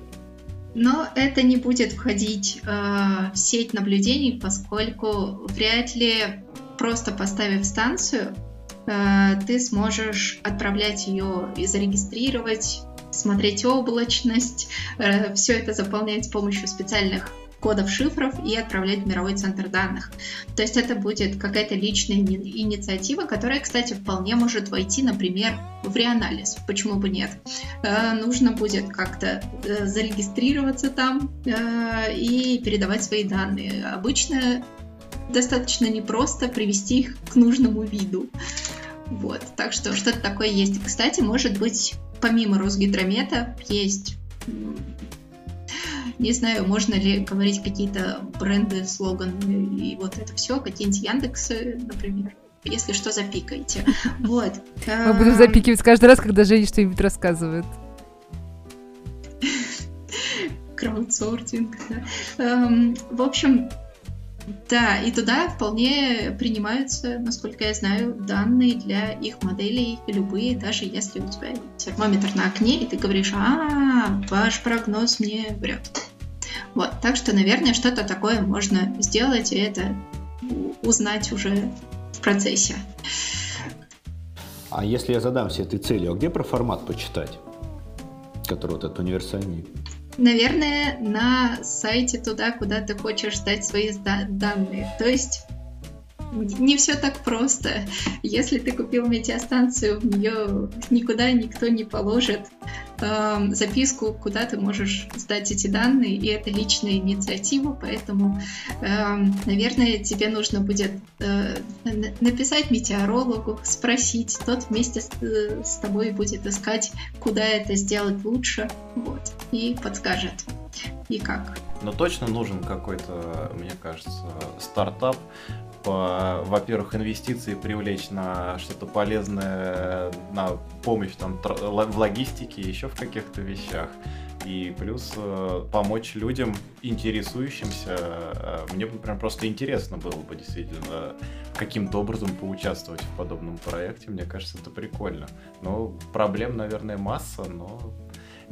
Но это не будет входить э, в сеть наблюдений, поскольку вряд ли просто поставив станцию, э, ты сможешь отправлять ее и зарегистрировать, смотреть облачность, э, все это заполнять с помощью специальных кодов шифров и отправлять в мировой центр данных. То есть это будет какая-то личная инициатива, которая, кстати, вполне может войти, например, в реанализ. Почему бы нет? Э, нужно будет как-то э, зарегистрироваться там э, и передавать свои данные. Обычно достаточно непросто привести их к нужному виду. Вот, так что что-то такое есть. Кстати, может быть, помимо Росгидромета есть не знаю, можно ли говорить какие-то бренды, слоганы и вот это все, какие-нибудь Яндексы, например. Если что, запикайте. Вот. Мы будем запикивать каждый раз, когда Женя что-нибудь рассказывает. Краудсортинг, да. В общем, да, и туда вполне принимаются, насколько я знаю, данные для их моделей любые, даже если у тебя термометр на окне, и ты говоришь, а, ваш прогноз мне врет. Вот, так что, наверное, что-то такое можно сделать, и это узнать уже в процессе. А если я задамся этой целью, а где про формат почитать, который вот этот универсальный? Наверное, на сайте туда, куда ты хочешь сдать свои данные. То есть не все так просто. Если ты купил метеостанцию, в нее никуда никто не положит э, записку, куда ты можешь сдать эти данные, и это личная инициатива, поэтому, э, наверное, тебе нужно будет э, написать метеорологу, спросить, тот вместе с, э, с тобой будет искать, куда это сделать лучше, вот, и подскажет, и как. Но точно нужен какой-то, мне кажется, стартап, во-первых, инвестиции привлечь на что-то полезное, на помощь там в логистике, еще в каких-то вещах. И плюс э, помочь людям, интересующимся. Э, мне бы прям просто интересно было бы действительно каким-то образом поучаствовать в подобном проекте. Мне кажется, это прикольно. Но проблем, наверное, масса, но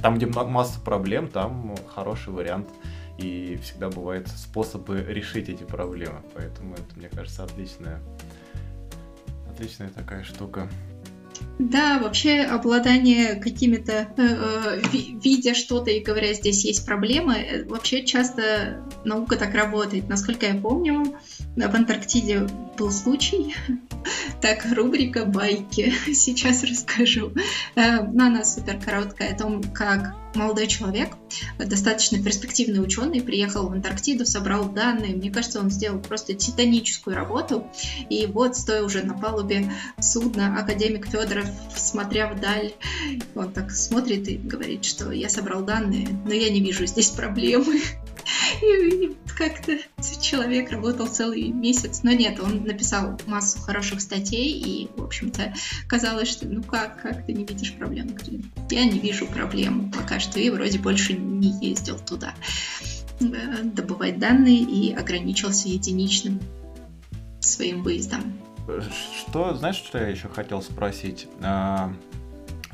там, где масса проблем, там хороший вариант и всегда бывают способы решить эти проблемы. Поэтому это, мне кажется, отличная, отличная такая штука. Да, вообще обладание какими-то, э, э видя что-то и говоря, здесь есть проблемы, э, вообще часто наука так работает. Насколько я помню, в Антарктиде был случай, [laughs] так, рубрика «Байки». [laughs] Сейчас расскажу. Э, но она супер короткая о том, как молодой человек, достаточно перспективный ученый, приехал в Антарктиду, собрал данные. Мне кажется, он сделал просто титаническую работу. И вот, стоя уже на палубе судна, академик Федоров, смотря вдаль, он так смотрит и говорит, что я собрал данные, но я не вижу здесь проблемы. [laughs] И как-то человек работал целый месяц. Но нет, он написал массу хороших статей, и, в общем-то, казалось, что ну как, как ты не видишь проблем? Я не вижу проблем пока что, и вроде больше не ездил туда э, добывать данные и ограничился единичным своим выездом. Что, знаешь, что я еще хотел спросить?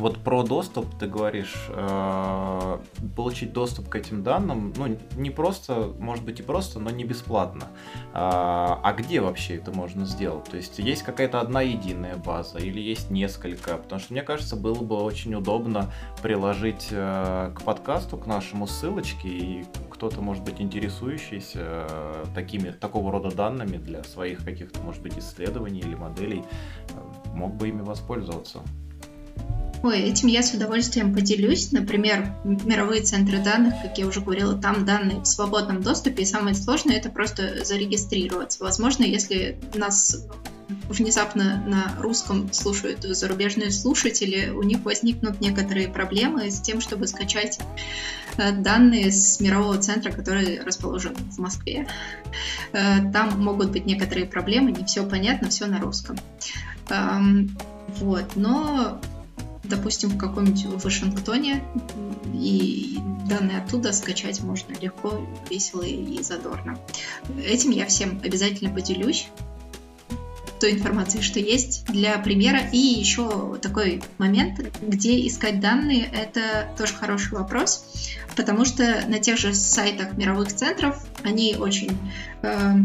Вот про доступ ты говоришь, э, получить доступ к этим данным, ну, не просто, может быть и просто, но не бесплатно. А, а где вообще это можно сделать? То есть есть какая-то одна единая база или есть несколько? Потому что мне кажется, было бы очень удобно приложить э, к подкасту, к нашему ссылочке, и кто-то, может быть, интересующийся э, такими, такого рода данными для своих каких-то, может быть, исследований или моделей, мог бы ими воспользоваться. Ой, этим я с удовольствием поделюсь. Например, мировые центры данных, как я уже говорила, там данные в свободном доступе, и самое сложное это просто зарегистрироваться. Возможно, если нас внезапно на русском слушают зарубежные слушатели, у них возникнут некоторые проблемы с тем, чтобы скачать э, данные с мирового центра, который расположен в Москве. Э, там могут быть некоторые проблемы, не все понятно, все на русском. Эм, вот, но допустим, в каком-нибудь Вашингтоне, и данные оттуда скачать можно легко, весело и задорно. Этим я всем обязательно поделюсь той информации, что есть для примера. И еще такой момент, где искать данные, это тоже хороший вопрос, потому что на тех же сайтах мировых центров они очень э,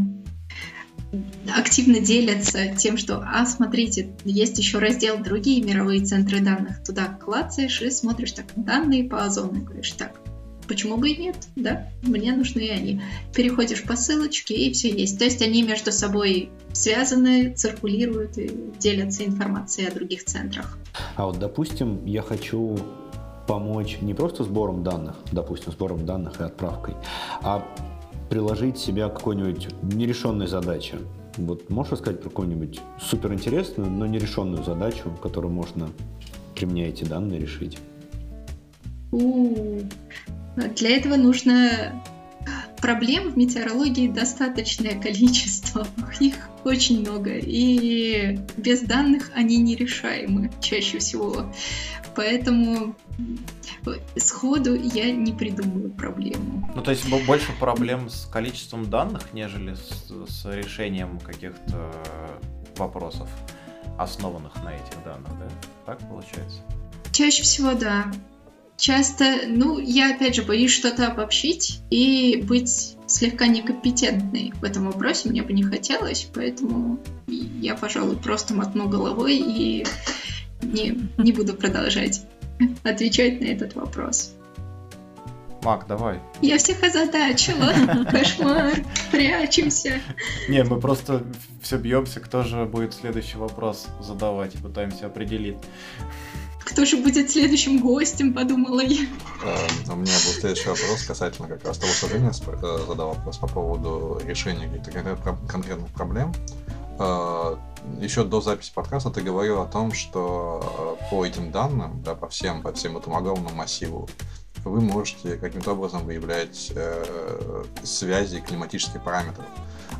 активно делятся тем, что, а, смотрите, есть еще раздел «Другие мировые центры данных». Туда клацаешь и смотришь так данные по озону. Говоришь, так, почему бы и нет, да, мне нужны они. Переходишь по ссылочке, и все есть. То есть они между собой связаны, циркулируют и делятся информацией о других центрах. А вот, допустим, я хочу помочь не просто сбором данных, допустим, сбором данных и отправкой, а приложить себя к какой-нибудь нерешенной задаче. Вот можешь рассказать про какую-нибудь суперинтересную, но нерешенную задачу, которую можно, применяя эти данные, решить? Для этого нужно проблем в метеорологии достаточное количество. [laughs] Их очень много. И без данных они нерешаемы чаще всего. Поэтому сходу я не придумаю проблему. Ну, то есть больше проблем с количеством данных, нежели с, с решением каких-то вопросов, основанных на этих данных, да? Так получается? Чаще всего, да. часто, ну, я опять же боюсь что-то обобщить и быть слегка некомпетентной в этом вопросе мне бы не хотелось, поэтому я, пожалуй, просто мотну головой и не, не буду продолжать [laughs] отвечать на этот вопрос. Мак, давай. Я всех озадачила. [laughs] Кошмар. Прячемся. Не, мы просто все бьемся, кто же будет следующий вопрос задавать, пытаемся определить. Кто же будет следующим гостем, подумала я. Эм, у меня был следующий вопрос касательно как раз того, что Женя э, задал вопрос по поводу решения каких-то конкретных проблем. Э, Еще до записи подкаста ты говорил о том, что э, по этим данным, да, по всем, по всем этому огромному массиву, вы можете каким-то образом выявлять э, связи климатических параметров.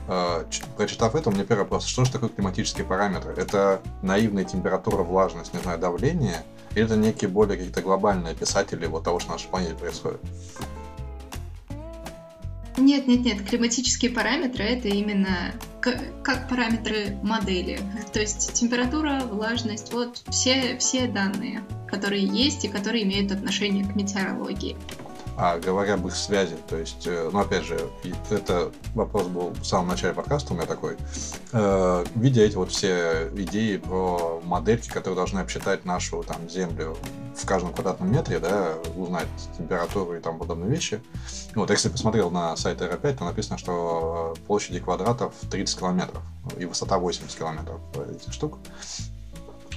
Э, прочитав это, у меня первый вопрос, что же такое климатические параметры? Это наивная температура, влажность, не знаю, давление – или это некие более какие-то глобальные описатели вот того, что на нашей планете происходит? Нет, нет, нет. Климатические параметры это именно как параметры модели. То есть температура, влажность, вот все, все данные, которые есть и которые имеют отношение к метеорологии. А говоря об их связи, то есть, э, ну, опять же, это вопрос был в самом начале подкаста у меня такой. Э, видя эти вот все идеи про модельки, которые должны обсчитать нашу там Землю в каждом квадратном метре, да, узнать температуру и там подобные вещи. Вот, кстати, посмотрел на сайт R5, там написано, что площади квадратов 30 километров и высота 80 километров этих штук.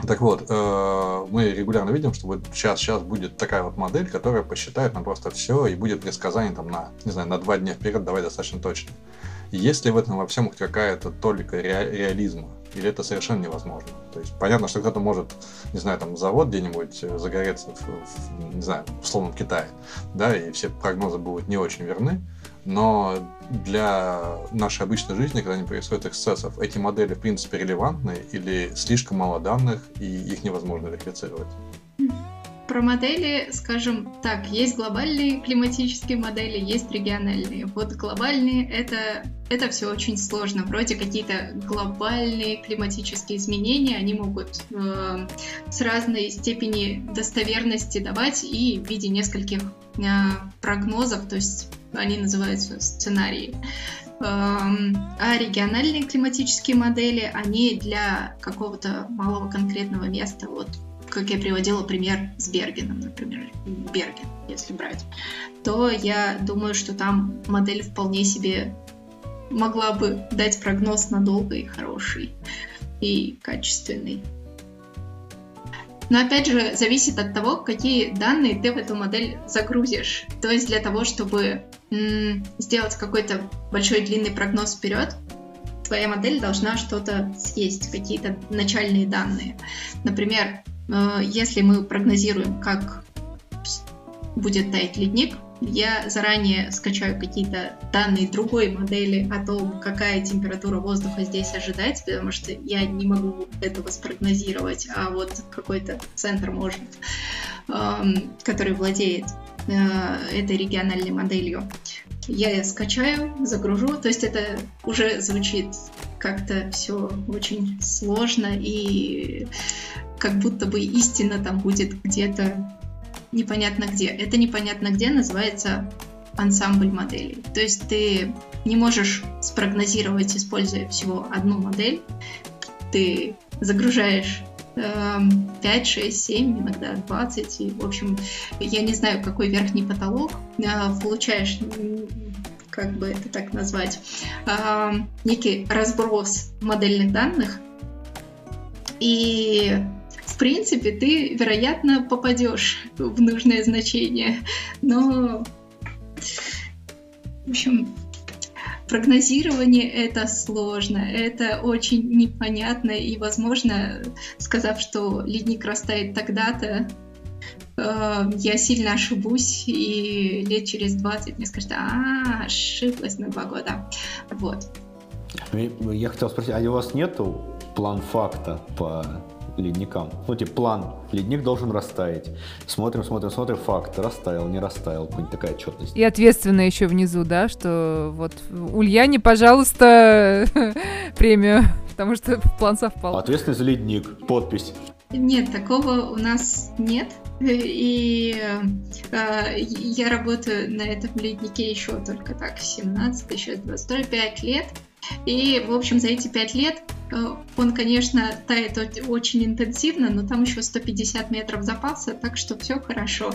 Так вот, э, мы регулярно видим, что вот сейчас, сейчас будет такая вот модель, которая посчитает нам просто все и будет предсказание там на, не знаю, на два дня вперед давай достаточно точно. Есть ли в этом во всем хоть какая-то толика ре- реализма? Или это совершенно невозможно? То есть понятно, что кто-то может, не знаю, там завод где-нибудь загореться, в, в, не знаю, условно в Китае, да, и все прогнозы будут не очень верны, но для нашей обычной жизни, когда не происходит эксцессов, эти модели в принципе релевантны или слишком мало данных и их невозможно верифицировать? Про модели, скажем так, есть глобальные климатические модели, есть региональные. Вот глобальные это, это все очень сложно. Вроде какие-то глобальные климатические изменения, они могут э, с разной степени достоверности давать и в виде нескольких прогнозов, то есть они называются сценарии. Эм, а региональные климатические модели, они для какого-то малого конкретного места, вот как я приводила пример с Бергеном, например, Берген, если брать, то я думаю, что там модель вполне себе могла бы дать прогноз надолго и хороший, и качественный. Но опять же, зависит от того, какие данные ты в эту модель загрузишь. То есть для того, чтобы сделать какой-то большой длинный прогноз вперед, твоя модель должна что-то съесть, какие-то начальные данные. Например, э, если мы прогнозируем, как будет таять ледник, я заранее скачаю какие-то данные другой модели о том, какая температура воздуха здесь ожидать, потому что я не могу этого спрогнозировать, а вот какой-то центр может, эм, который владеет Э, этой региональной моделью. Я скачаю, загружу, то есть это уже звучит как-то все очень сложно и как будто бы истина там будет где-то непонятно где. Это непонятно где называется ансамбль моделей. То есть ты не можешь спрогнозировать, используя всего одну модель. Ты загружаешь 5, 6, 7, иногда 20. И, в общем, я не знаю, какой верхний потолок. А, получаешь как бы это так назвать, а, некий разброс модельных данных. И принципе, ты, вероятно, попадешь в нужное значение. Но, в общем, Прогнозирование это сложно, это очень непонятно, и, возможно, сказав, что ледник растает тогда-то, э, я сильно ошибусь, и лет через 20 мне скажут, а, ошиблась на два года. Вот. Я хотел спросить, а у вас нету план факта по ледникам. Ну, типа, план. Ледник должен растаять. Смотрим, смотрим, смотрим, факт. Растаял, не растаял. Какая-нибудь такая отчетность. И ответственно еще внизу, да, что вот Ульяне, пожалуйста, [laughs] премию, потому что план совпал. Ответственность за ледник. Подпись. Нет, такого у нас нет. И э, я работаю на этом леднике еще только так 17, сейчас 22, 5 лет. И, в общем, за эти 5 лет э, он, конечно, тает очень интенсивно, но там еще 150 метров запаса, так что все хорошо.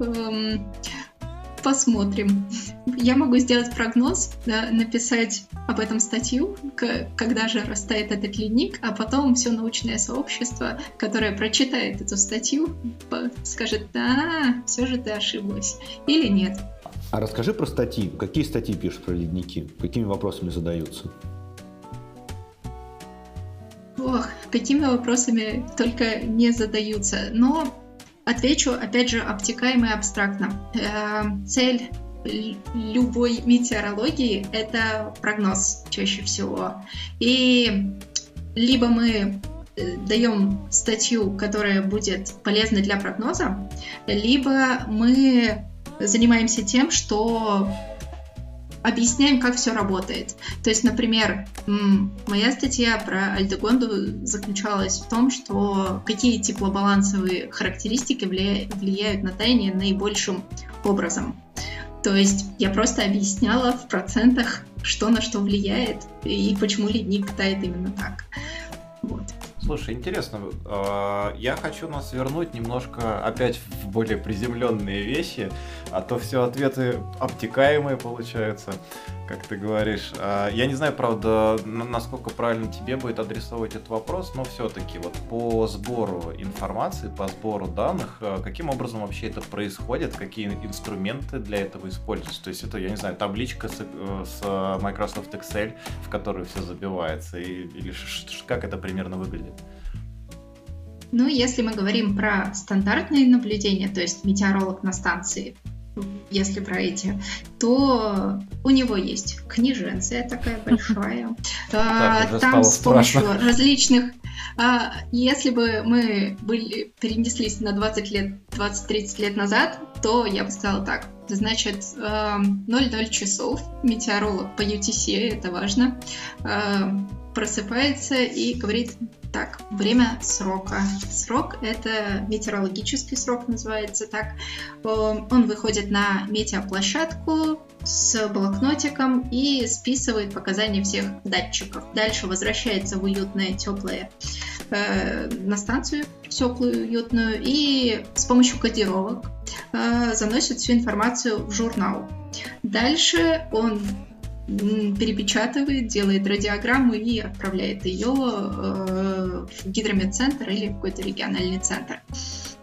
Эм, Посмотрим. Я могу сделать прогноз, да, написать об этом статью, когда же растает этот ледник, а потом все научное сообщество, которое прочитает эту статью, скажет, да, все же ты ошиблась, или нет. А расскажи про статьи. Какие статьи пишут про ледники? Какими вопросами задаются? Ох, какими вопросами только не задаются. Но Отвечу, опять же, обтекаемо и абстрактно. Э, цель любой метеорологии — это прогноз чаще всего. И либо мы э, даем статью, которая будет полезна для прогноза, либо мы занимаемся тем, что объясняем, как все работает. То есть, например, моя статья про Альдегонду заключалась в том, что какие теплобалансовые характеристики влияют на таяние наибольшим образом. То есть я просто объясняла в процентах, что на что влияет и почему ледник тает именно так. Вот. Слушай, интересно. А, я хочу нас вернуть немножко опять в более приземленные вещи, а то все ответы обтекаемые получаются как ты говоришь. А, я не знаю, правда, насколько правильно тебе будет адресовать этот вопрос, но все-таки вот по сбору информации, по сбору данных, а, каким образом вообще это происходит, какие инструменты для этого используются? То есть это, я не знаю, табличка с, э, с Microsoft Excel, в которую все забивается, и, или как это примерно выглядит? Ну, если мы говорим про стандартные наблюдения, то есть метеоролог на станции, если про эти, то у него есть книженция такая большая. А, там с помощью различных... А, если бы мы были, перенеслись на 20 лет, 20-30 лет назад, то я бы сказала так. Значит, 00 часов, метеоролог по UTC, это важно, просыпается и говорит, так, время срока. Срок — это метеорологический срок, называется так. Он выходит на метеоплощадку с блокнотиком и списывает показания всех датчиков. Дальше возвращается в уютное, теплое э, на станцию, теплую, уютную, и с помощью кодировок э, заносит всю информацию в журнал. Дальше он перепечатывает, делает радиограмму и отправляет ее э, в гидрометцентр или в какой-то региональный центр.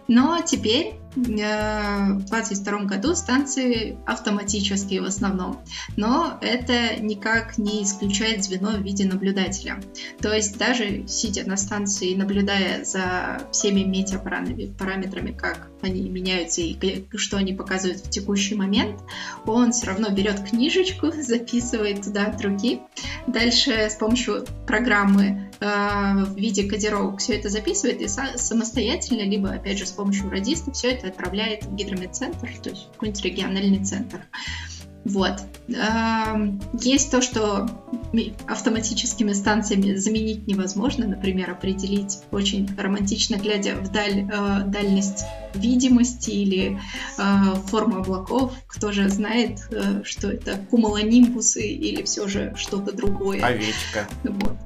Но теперь Э, в 2022 году станции автоматические в основном, но это никак не исключает звено в виде наблюдателя. То есть даже сидя на станции, наблюдая за всеми метеопараметрами, как они меняются и что они показывают в текущий момент, он все равно берет книжечку, [laughs] записывает туда руки. Дальше с помощью программы в виде кодировок все это записывает и самостоятельно, либо опять же с помощью радиста все это отправляет в гидрометцентр, то есть в какой-нибудь региональный центр. Вот. Есть то, что автоматическими станциями заменить невозможно. Например, определить очень романтично, глядя вдаль э, дальность видимости или э, форму облаков. Кто же знает, э, что это кумулонимбусы или все же что-то другое. Овечка. Вот.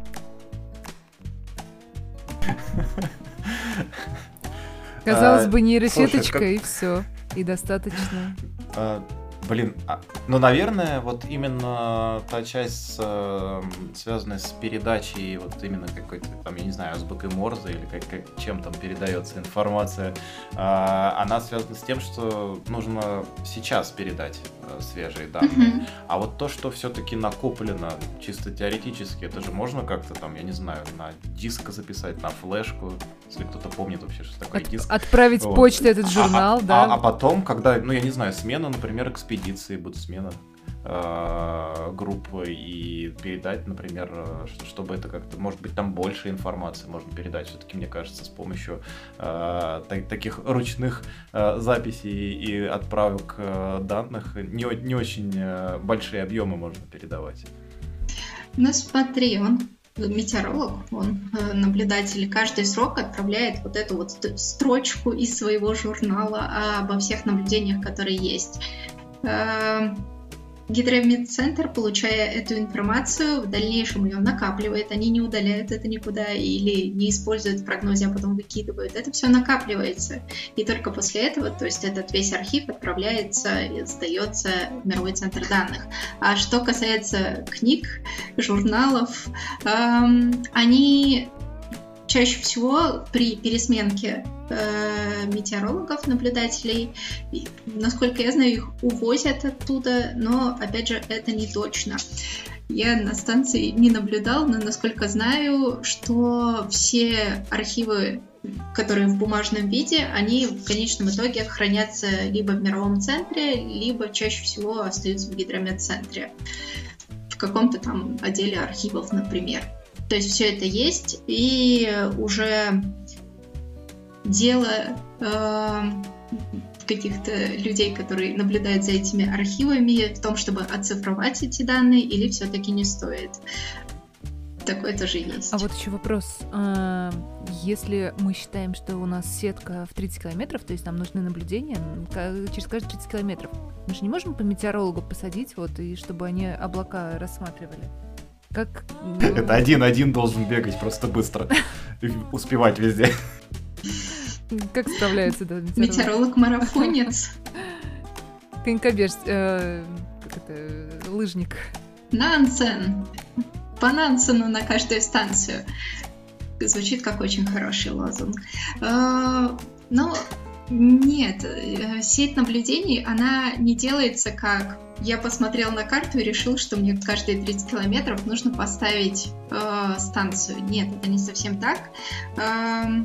Казалось а, бы, нейросеточка слушай, как... и все. И достаточно. А, Блин, а, ну, наверное, вот именно та часть, э, связанная с передачей вот именно какой-то, там, я не знаю, азбукой Морзе или как, как, чем там передается информация, э, она связана с тем, что нужно сейчас передать э, свежие данные. Mm-hmm. А вот то, что все-таки накоплено чисто теоретически, это же можно как-то там, я не знаю, на диск записать, на флешку, если кто-то помнит вообще, что такое От, диск. Отправить вот. почту этот журнал, а, да. А, а потом, когда, ну, я не знаю, смена, например, экспедиции экспедиции будет смена э, группы и передать, например, чтобы это как-то, может быть, там больше информации можно передать. Все-таки, мне кажется, с помощью э, таких ручных э, записей и отправок э, данных не, не очень э, большие объемы можно передавать. Ну смотри, он метеоролог, он э, наблюдатель, каждый срок отправляет вот эту вот строчку из своего журнала обо всех наблюдениях, которые есть. Э, Гидромедцентр, получая эту информацию, в дальнейшем ее накапливает, они не удаляют это никуда или не используют в прогнозе, а потом выкидывают. Это все накапливается. И только после этого, то есть этот весь архив отправляется и сдается в мировой центр данных. А что касается книг, журналов, эм, они чаще всего при пересменке э, метеорологов, наблюдателей, насколько я знаю, их увозят оттуда, но, опять же, это не точно. Я на станции не наблюдал, но насколько знаю, что все архивы, которые в бумажном виде, они в конечном итоге хранятся либо в мировом центре, либо чаще всего остаются в гидрометцентре в каком-то там отделе архивов, например. То есть все это есть, и уже дело э, каких-то людей, которые наблюдают за этими архивами, в том, чтобы оцифровать эти данные, или все-таки не стоит. Такое тоже есть. А вот еще вопрос. А, если мы считаем, что у нас сетка в 30 километров, то есть нам нужны наблюдения через каждые 30 километров, мы же не можем по метеорологу посадить, вот, и чтобы они облака рассматривали? Как... [laughs] Это один-один должен бегать просто быстро. Успевать везде. Как справляется, да, метеоролог-марафонец. Конькобеж, [laughs] э, как это, лыжник. Нансен. По Нансену на каждую станцию. Звучит как очень хороший лозунг. Э, но нет, э, сеть наблюдений, она не делается как я посмотрел на карту и решил, что мне каждые 30 километров нужно поставить э, станцию. Нет, это не совсем так. Э,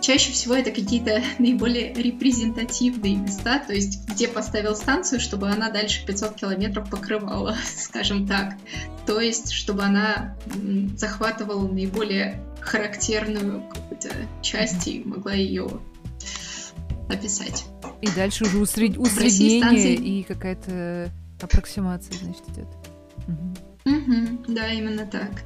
чаще всего это какие-то [laughs] наиболее репрезентативные места, то есть где поставил станцию, чтобы она дальше 500 километров покрывала, [laughs] скажем так. То есть, чтобы она захватывала наиболее характерную какую-то часть и могла ее описать. И дальше уже усред... усреднение и какая-то аппроксимация, значит, идет. Угу. Угу, да, именно так.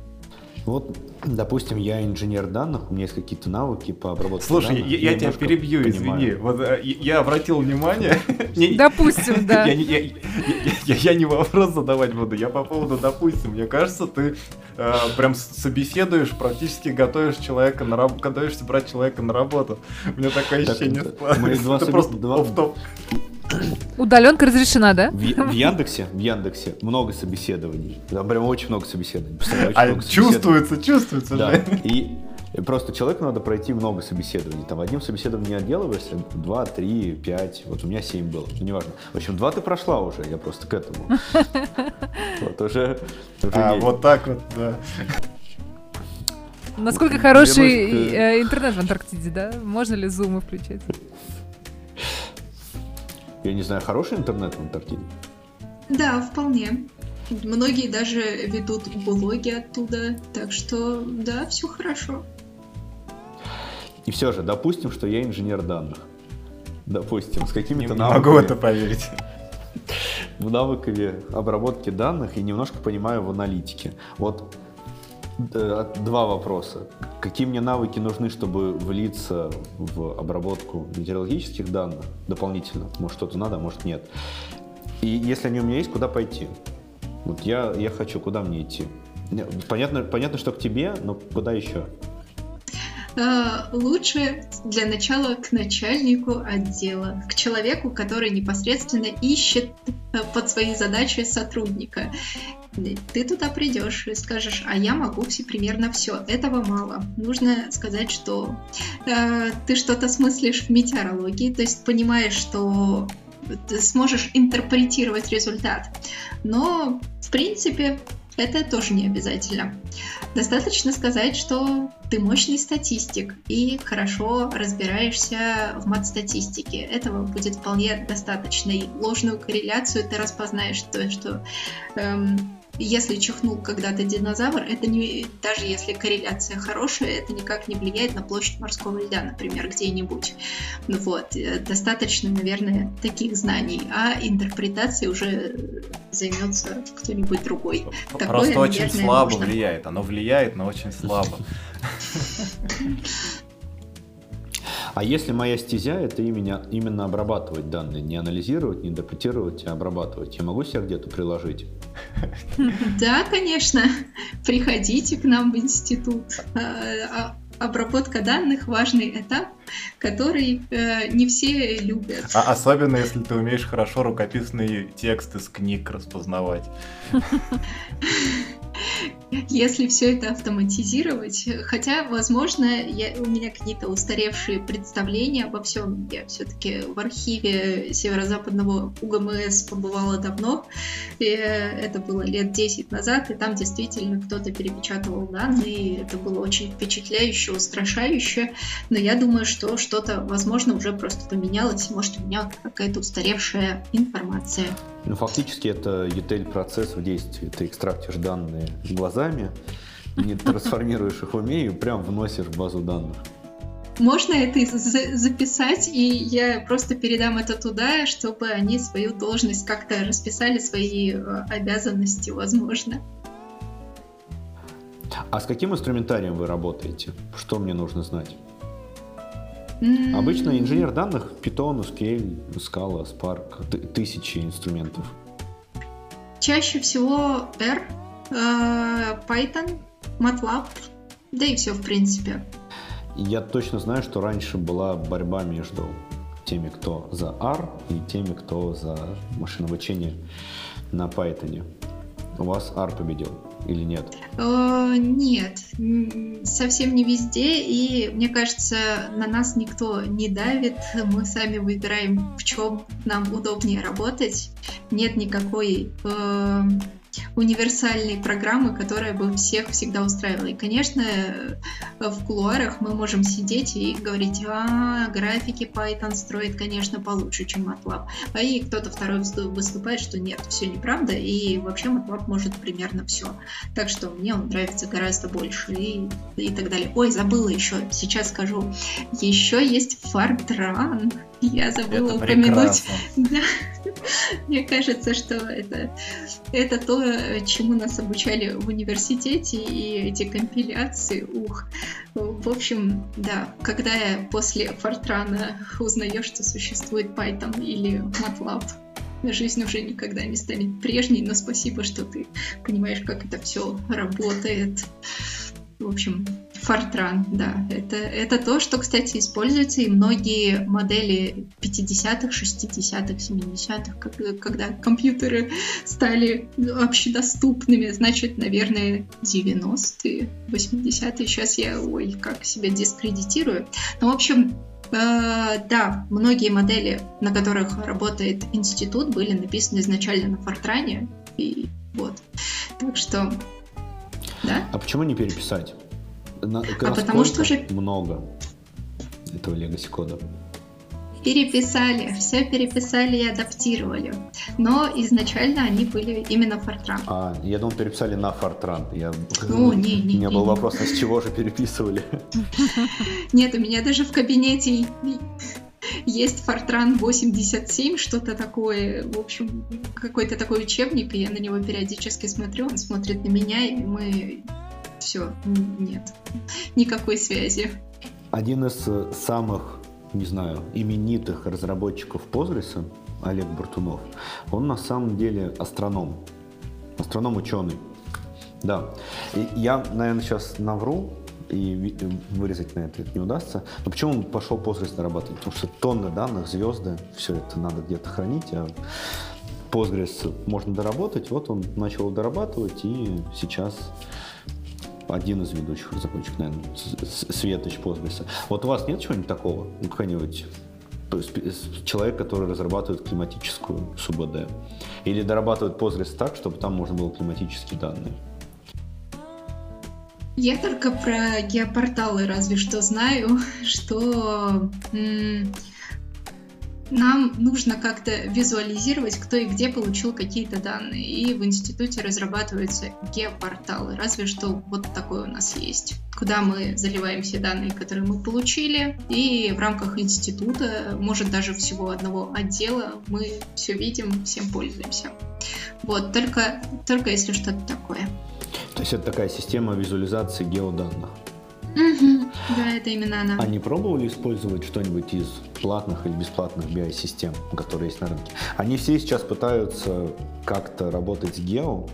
Вот, допустим, я инженер данных, у меня есть какие-то навыки по обработке Слушай, данных. я, я тебя перебью, понимаю. извини. Вот э, я обратил внимание... [laughs] Допустим, да. Я не вопрос задавать буду, я по поводу допустим. Мне кажется, ты э, прям собеседуешь, практически готовишь человека на работу, готовишься брать человека на работу. У меня такое ощущение. Это просто топ Удаленка разрешена, да? В, в Яндексе, в Яндексе много собеседований. Там прям очень много собеседований. Очень а много чувствуется, чувствуется да. И просто человеку надо пройти много собеседований. Там одним собеседованием не отделываешься, два, три, пять. Вот у меня семь было, ну, неважно. В общем, два ты прошла уже, я просто к этому. [laughs] Вот уже. А, вот так вот, да. Насколько хороший э, интернет в Антарктиде, да? Можно ли зумы включать? Я не знаю, хороший интернет в Антарктиде? Да, вполне. Многие даже ведут блоги оттуда, так что да, все хорошо. И все же, допустим, что я инженер данных. Допустим, с какими-то не, навыками. Не могу это поверить. Навыками обработки данных и немножко понимаю в аналитике. Вот два вопроса. Какие мне навыки нужны, чтобы влиться в обработку метеорологических данных дополнительно? Может, что-то надо, может, нет. И если они у меня есть, куда пойти? Вот я, я хочу, куда мне идти? Понятно, понятно, что к тебе, но куда еще? Э, лучше для начала к начальнику отдела, к человеку, который непосредственно ищет э, под свои задачи сотрудника. Ты туда придешь и скажешь, а я могу все примерно все. Этого мало. Нужно сказать, что э, ты что-то смыслишь в метеорологии, то есть понимаешь, что ты сможешь интерпретировать результат. Но, в принципе, это тоже не обязательно. Достаточно сказать, что ты мощный статистик и хорошо разбираешься в мат-статистике. Этого будет вполне достаточно. И ложную корреляцию ты распознаешь, то, что эм, если чихнул когда-то динозавр, это не, даже если корреляция хорошая, это никак не влияет на площадь морского льда, например, где-нибудь. Ну вот, э, достаточно, наверное, таких знаний, а интерпретацией уже займется кто-нибудь другой. Такое, Просто очень наверное, слабо можно. влияет, оно влияет, но очень слабо. А если моя стезя это именно, именно обрабатывать данные, не анализировать, не интерпретировать, а обрабатывать, я могу себя где-то приложить? Да, конечно. Приходите к нам в институт. А, а, обработка данных важный этап, который э, не все любят. А особенно если ты умеешь хорошо рукописные тексты с книг распознавать. [laughs] если все это автоматизировать. Хотя, возможно, я, у меня какие-то устаревшие представления обо всем. Я все-таки в архиве северо-западного УГМС побывала давно. И это было лет 10 назад, и там действительно кто-то перепечатывал данные. Это было очень впечатляюще, устрашающе. Но я думаю, что что-то, возможно, уже просто поменялось. Может, у меня какая-то устаревшая информация. Ну, фактически это ETL-процесс в действии. Ты экстрактишь данные глазами, не трансформируешь их в уме и прям вносишь в базу данных. Можно это записать, и я просто передам это туда, чтобы они свою должность как-то расписали, свои э, обязанности, возможно. А с каким инструментарием вы работаете? Что мне нужно знать? Mm-hmm. Обычно инженер данных Python, SQL, Scala, Spark, тысячи инструментов. Чаще всего R, э, Python, MATLAB, да и все в принципе. Я точно знаю, что раньше была борьба между теми, кто за R, и теми, кто за машинное обучение на Python. У вас R победил или нет? Э, нет, совсем не везде, и мне кажется, на нас никто не давит, мы сами выбираем, в чем нам удобнее работать, нет никакой э, универсальной программы, которая бы всех всегда устраивала. И, конечно, в кулуарах мы можем сидеть и говорить, а, графики Python строит, конечно, получше, чем MATLAB. А и кто-то второй выступает, что нет, все неправда, и вообще MATLAB может примерно все. Так что мне он нравится гораздо больше и, и так далее. Ой, забыла еще, сейчас скажу. Еще есть Fortran. Я забыла упомянуть. [laughs] Да. Мне кажется, что это, это то, чему нас обучали в университете, и эти компиляции, ух. В общем, да, когда я после Фортрана узнаю, что существует Python или MATLAB, жизнь уже никогда не станет прежней, но спасибо, что ты понимаешь, как это все работает. В общем, Fortran, да. Это, это то, что, кстати, используется и многие модели 50-х, 60-х, 70-х, когда компьютеры стали общедоступными, значит, наверное, 90-е, 80-е. Сейчас я, ой, как себя дискредитирую. Ну, в общем, Э, да, многие модели, на которых работает институт, были написаны изначально на Фортране. И вот. Так что да? А почему не переписать? На, а потому что уже... много этого Legacy кода. Переписали, все переписали и адаптировали. Но изначально они были именно Fortran. А, я думал, переписали на Fortran. Я... Ну, не, не, У меня не, был не. вопрос, а с чего же переписывали? Нет, у меня даже в кабинете есть Fortran 87, что-то такое, в общем, какой-то такой учебник, и я на него периодически смотрю, он смотрит на меня, и мы... Все, нет, никакой связи. Один из э, самых, не знаю, именитых разработчиков Postgres, Олег Бартунов, он на самом деле астроном, астроном-ученый. Да. И я, наверное, сейчас навру, и вырезать на это не удастся. Но почему он пошел Postgres дорабатывать? Потому что тонны данных, звезды, все это надо где-то хранить, а Postgres можно доработать. Вот он начал дорабатывать, и сейчас один из ведущих разработчиков, наверное, Светоч Postgres. Вот у вас нет чего-нибудь такого? Ну, какой-нибудь человек, который разрабатывает климатическую СУБД? Или дорабатывает Postgres так, чтобы там можно было климатические данные? Я только про геопорталы разве что знаю, [laughs] что нам нужно как-то визуализировать, кто и где получил какие-то данные. И в институте разрабатываются геопорталы. Разве что вот такой у нас есть куда мы заливаем все данные, которые мы получили, и в рамках института, может даже всего одного отдела, мы все видим, всем пользуемся. Вот, только, только если что-то такое. То есть это такая система визуализации геоданных? Угу, да, это именно она. А не пробовали использовать что-нибудь из платных или бесплатных BI-систем, которые есть на рынке? Они все сейчас пытаются как-то работать с гео.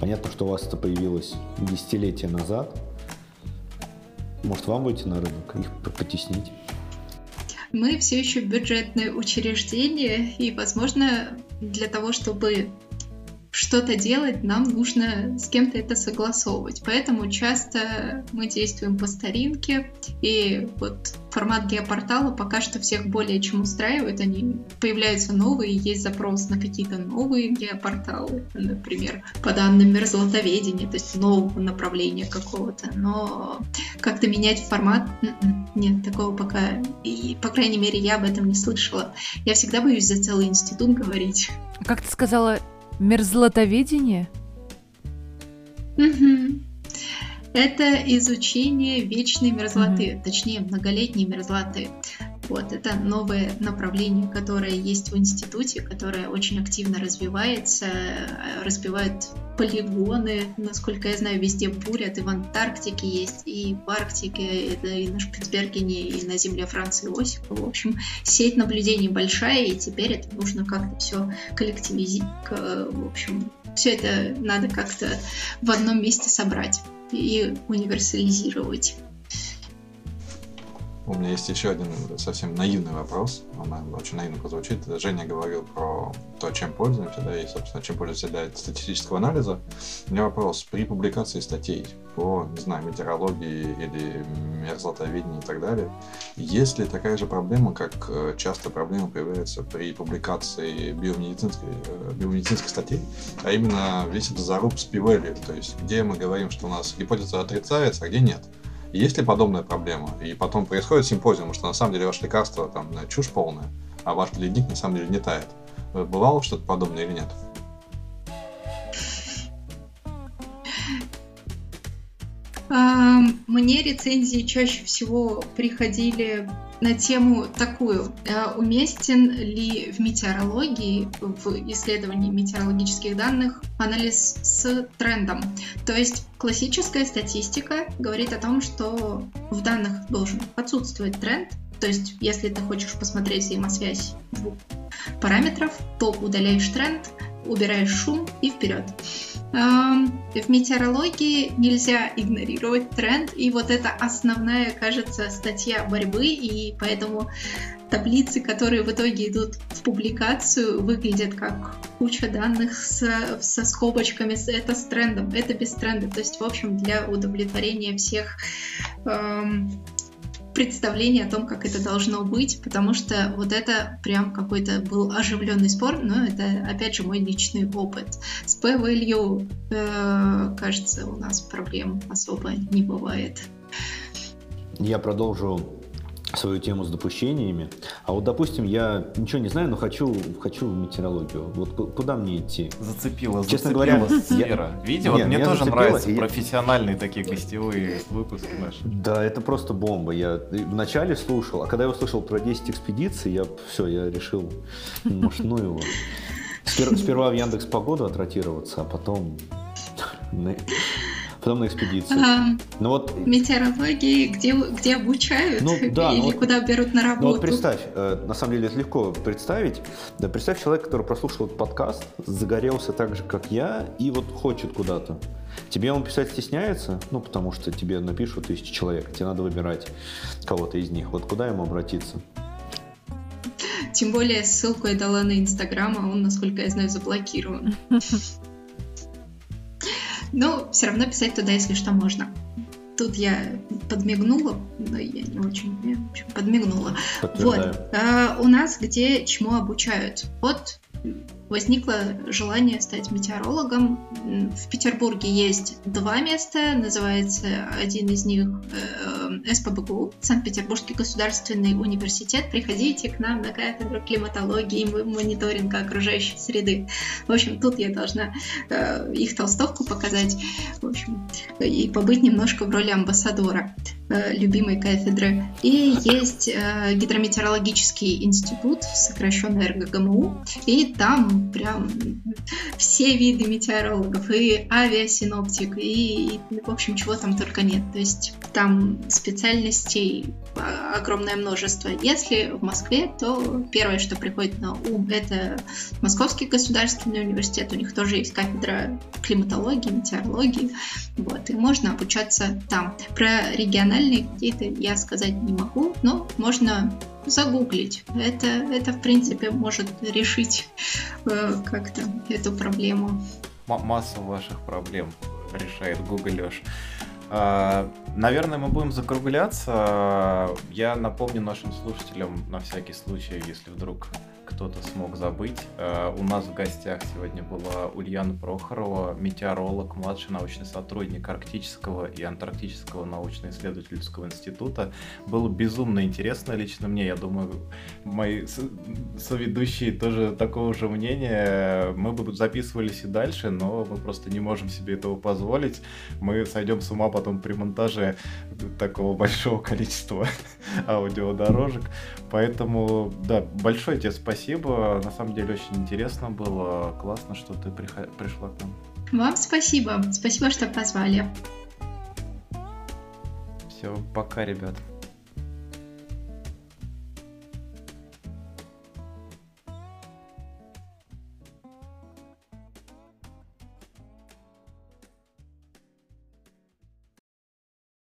Понятно, что у вас это появилось десятилетия назад. Может, вам выйти на рынок, их потеснить? Мы все еще бюджетное учреждение, и, возможно, для того, чтобы что-то делать, нам нужно с кем-то это согласовывать. Поэтому часто мы действуем по старинке, и вот формат геопортала пока что всех более чем устраивает. Они появляются новые, есть запрос на какие-то новые геопорталы, например, по данным мерзлотоведения, то есть нового направления какого-то. Но как-то менять формат, м-м, нет, такого пока, и, по крайней мере, я об этом не слышала. Я всегда боюсь за целый институт говорить. Как ты сказала, Мерзлотоведение? Угу. Это изучение вечной мерзлоты, угу. точнее многолетней мерзлоты. Вот, это новое направление, которое есть в институте, которое очень активно развивается, разбивают полигоны, насколько я знаю, везде бурят, и в Антарктике есть, и в Арктике, и на Шпицбергене, и на земле Франции Иосифа. В общем, сеть наблюдений большая, и теперь это нужно как-то все коллективизировать. В общем, все это надо как-то в одном месте собрать и универсализировать. У меня есть еще один совсем наивный вопрос. Он очень наивно прозвучит. Женя говорил про то, чем пользуемся, да, и, собственно, чем пользуемся для статистического анализа. У меня вопрос. При публикации статей по, не знаю, метеорологии или мерзлотоведению и так далее, есть ли такая же проблема, как э, часто проблема появляется при публикации биомедицинской, э, биомедицинской статей, а именно весь этот заруб с p то есть где мы говорим, что у нас гипотеза отрицается, а где нет. Есть ли подобная проблема? И потом происходит симпозиум, что на самом деле ваше лекарство там чушь полная, а ваш ледник на самом деле не тает. Бывало что-то подобное или нет? Мне рецензии чаще всего приходили на тему такую. Э, уместен ли в метеорологии, в исследовании метеорологических данных, анализ с трендом? То есть классическая статистика говорит о том, что в данных должен отсутствовать тренд, то есть, если ты хочешь посмотреть взаимосвязь двух параметров, то удаляешь тренд, убираешь шум и вперед. В метеорологии нельзя игнорировать тренд, и вот это основная, кажется, статья борьбы, и поэтому таблицы, которые в итоге идут в публикацию, выглядят как куча данных с, со скобочками, это с трендом, это без тренда. То есть, в общем, для удовлетворения всех эм, представление о том, как это должно быть, потому что вот это прям какой-то был оживленный спор, но это, опять же, мой личный опыт. С P-value, э, кажется, у нас проблем особо не бывает. Я продолжу свою тему с допущениями. А вот, допустим, я ничего не знаю, но хочу, хочу в метеорологию. Вот куда мне идти? Зацепила, Честно зацепила говоря, сфера. Я... Видео, Нет, мне тоже нравятся и... профессиональные такие гостевые выпуски наши. Да, это просто бомба. Я вначале слушал, а когда я услышал про 10 экспедиций, я все, я решил, может, ну его. Сперва в Яндекс Погоду отротироваться, а потом потом на экспедицию. Ага. Ну вот... Метеорологии, где, где обучают ну, да, или ну, куда берут на работу. Ну вот представь, э, на самом деле это легко представить. Да, представь человека, который прослушал этот подкаст, загорелся так же, как я, и вот хочет куда-то. Тебе ему писать стесняется? Ну, потому что тебе напишут тысячи человек, тебе надо выбирать кого-то из них. Вот куда ему обратиться? Тем более ссылку я дала на Инстаграм, а он, насколько я знаю, заблокирован. [laughs] Но все равно писать туда, если что, можно. Тут я подмигнула, но я не очень, я, в общем, подмигнула. Вот. А, у нас где чему обучают? Вот возникло желание стать метеорологом. В Петербурге есть два места, называется один из них э, СПБГУ, Санкт-Петербургский государственный университет, приходите к нам на кафедру климатологии и мониторинга окружающей среды. В общем, тут я должна э, их толстовку показать, в общем, и побыть немножко в роли амбассадора э, любимой кафедры. И есть э, гидрометеорологический институт, сокращенно РГГМУ, и там прям все виды метеорологов, и авиасиноптик, и, в общем, чего там только нет. То есть там специальностей огромное множество. Если в Москве, то первое, что приходит на ум, это Московский государственный университет. У них тоже есть кафедра климатологии, метеорологии. Вот, и можно обучаться там. Про региональные какие-то я сказать не могу, но можно загуглить. Это, это в принципе, может решить э, как-то эту проблему. М- массу ваших проблем решает Google А, наверное, мы будем закругляться. Я напомню нашим слушателям на всякий случай, если вдруг кто-то смог забыть. Э, у нас в гостях сегодня была Ульяна Прохорова, метеоролог, младший научный сотрудник Арктического и Антарктического научно-исследовательского института. Было безумно интересно лично мне. Я думаю, мои соведущие тоже такого же мнения. Мы бы записывались и дальше, но мы просто не можем себе этого позволить. Мы сойдем с ума потом при монтаже такого большого [laughs] количества аудиодорожек. Поэтому, да, большое тебе спасибо спасибо. На самом деле очень интересно было. Классно, что ты пришла к нам. Вам спасибо. Спасибо, что позвали. Все, пока, ребят.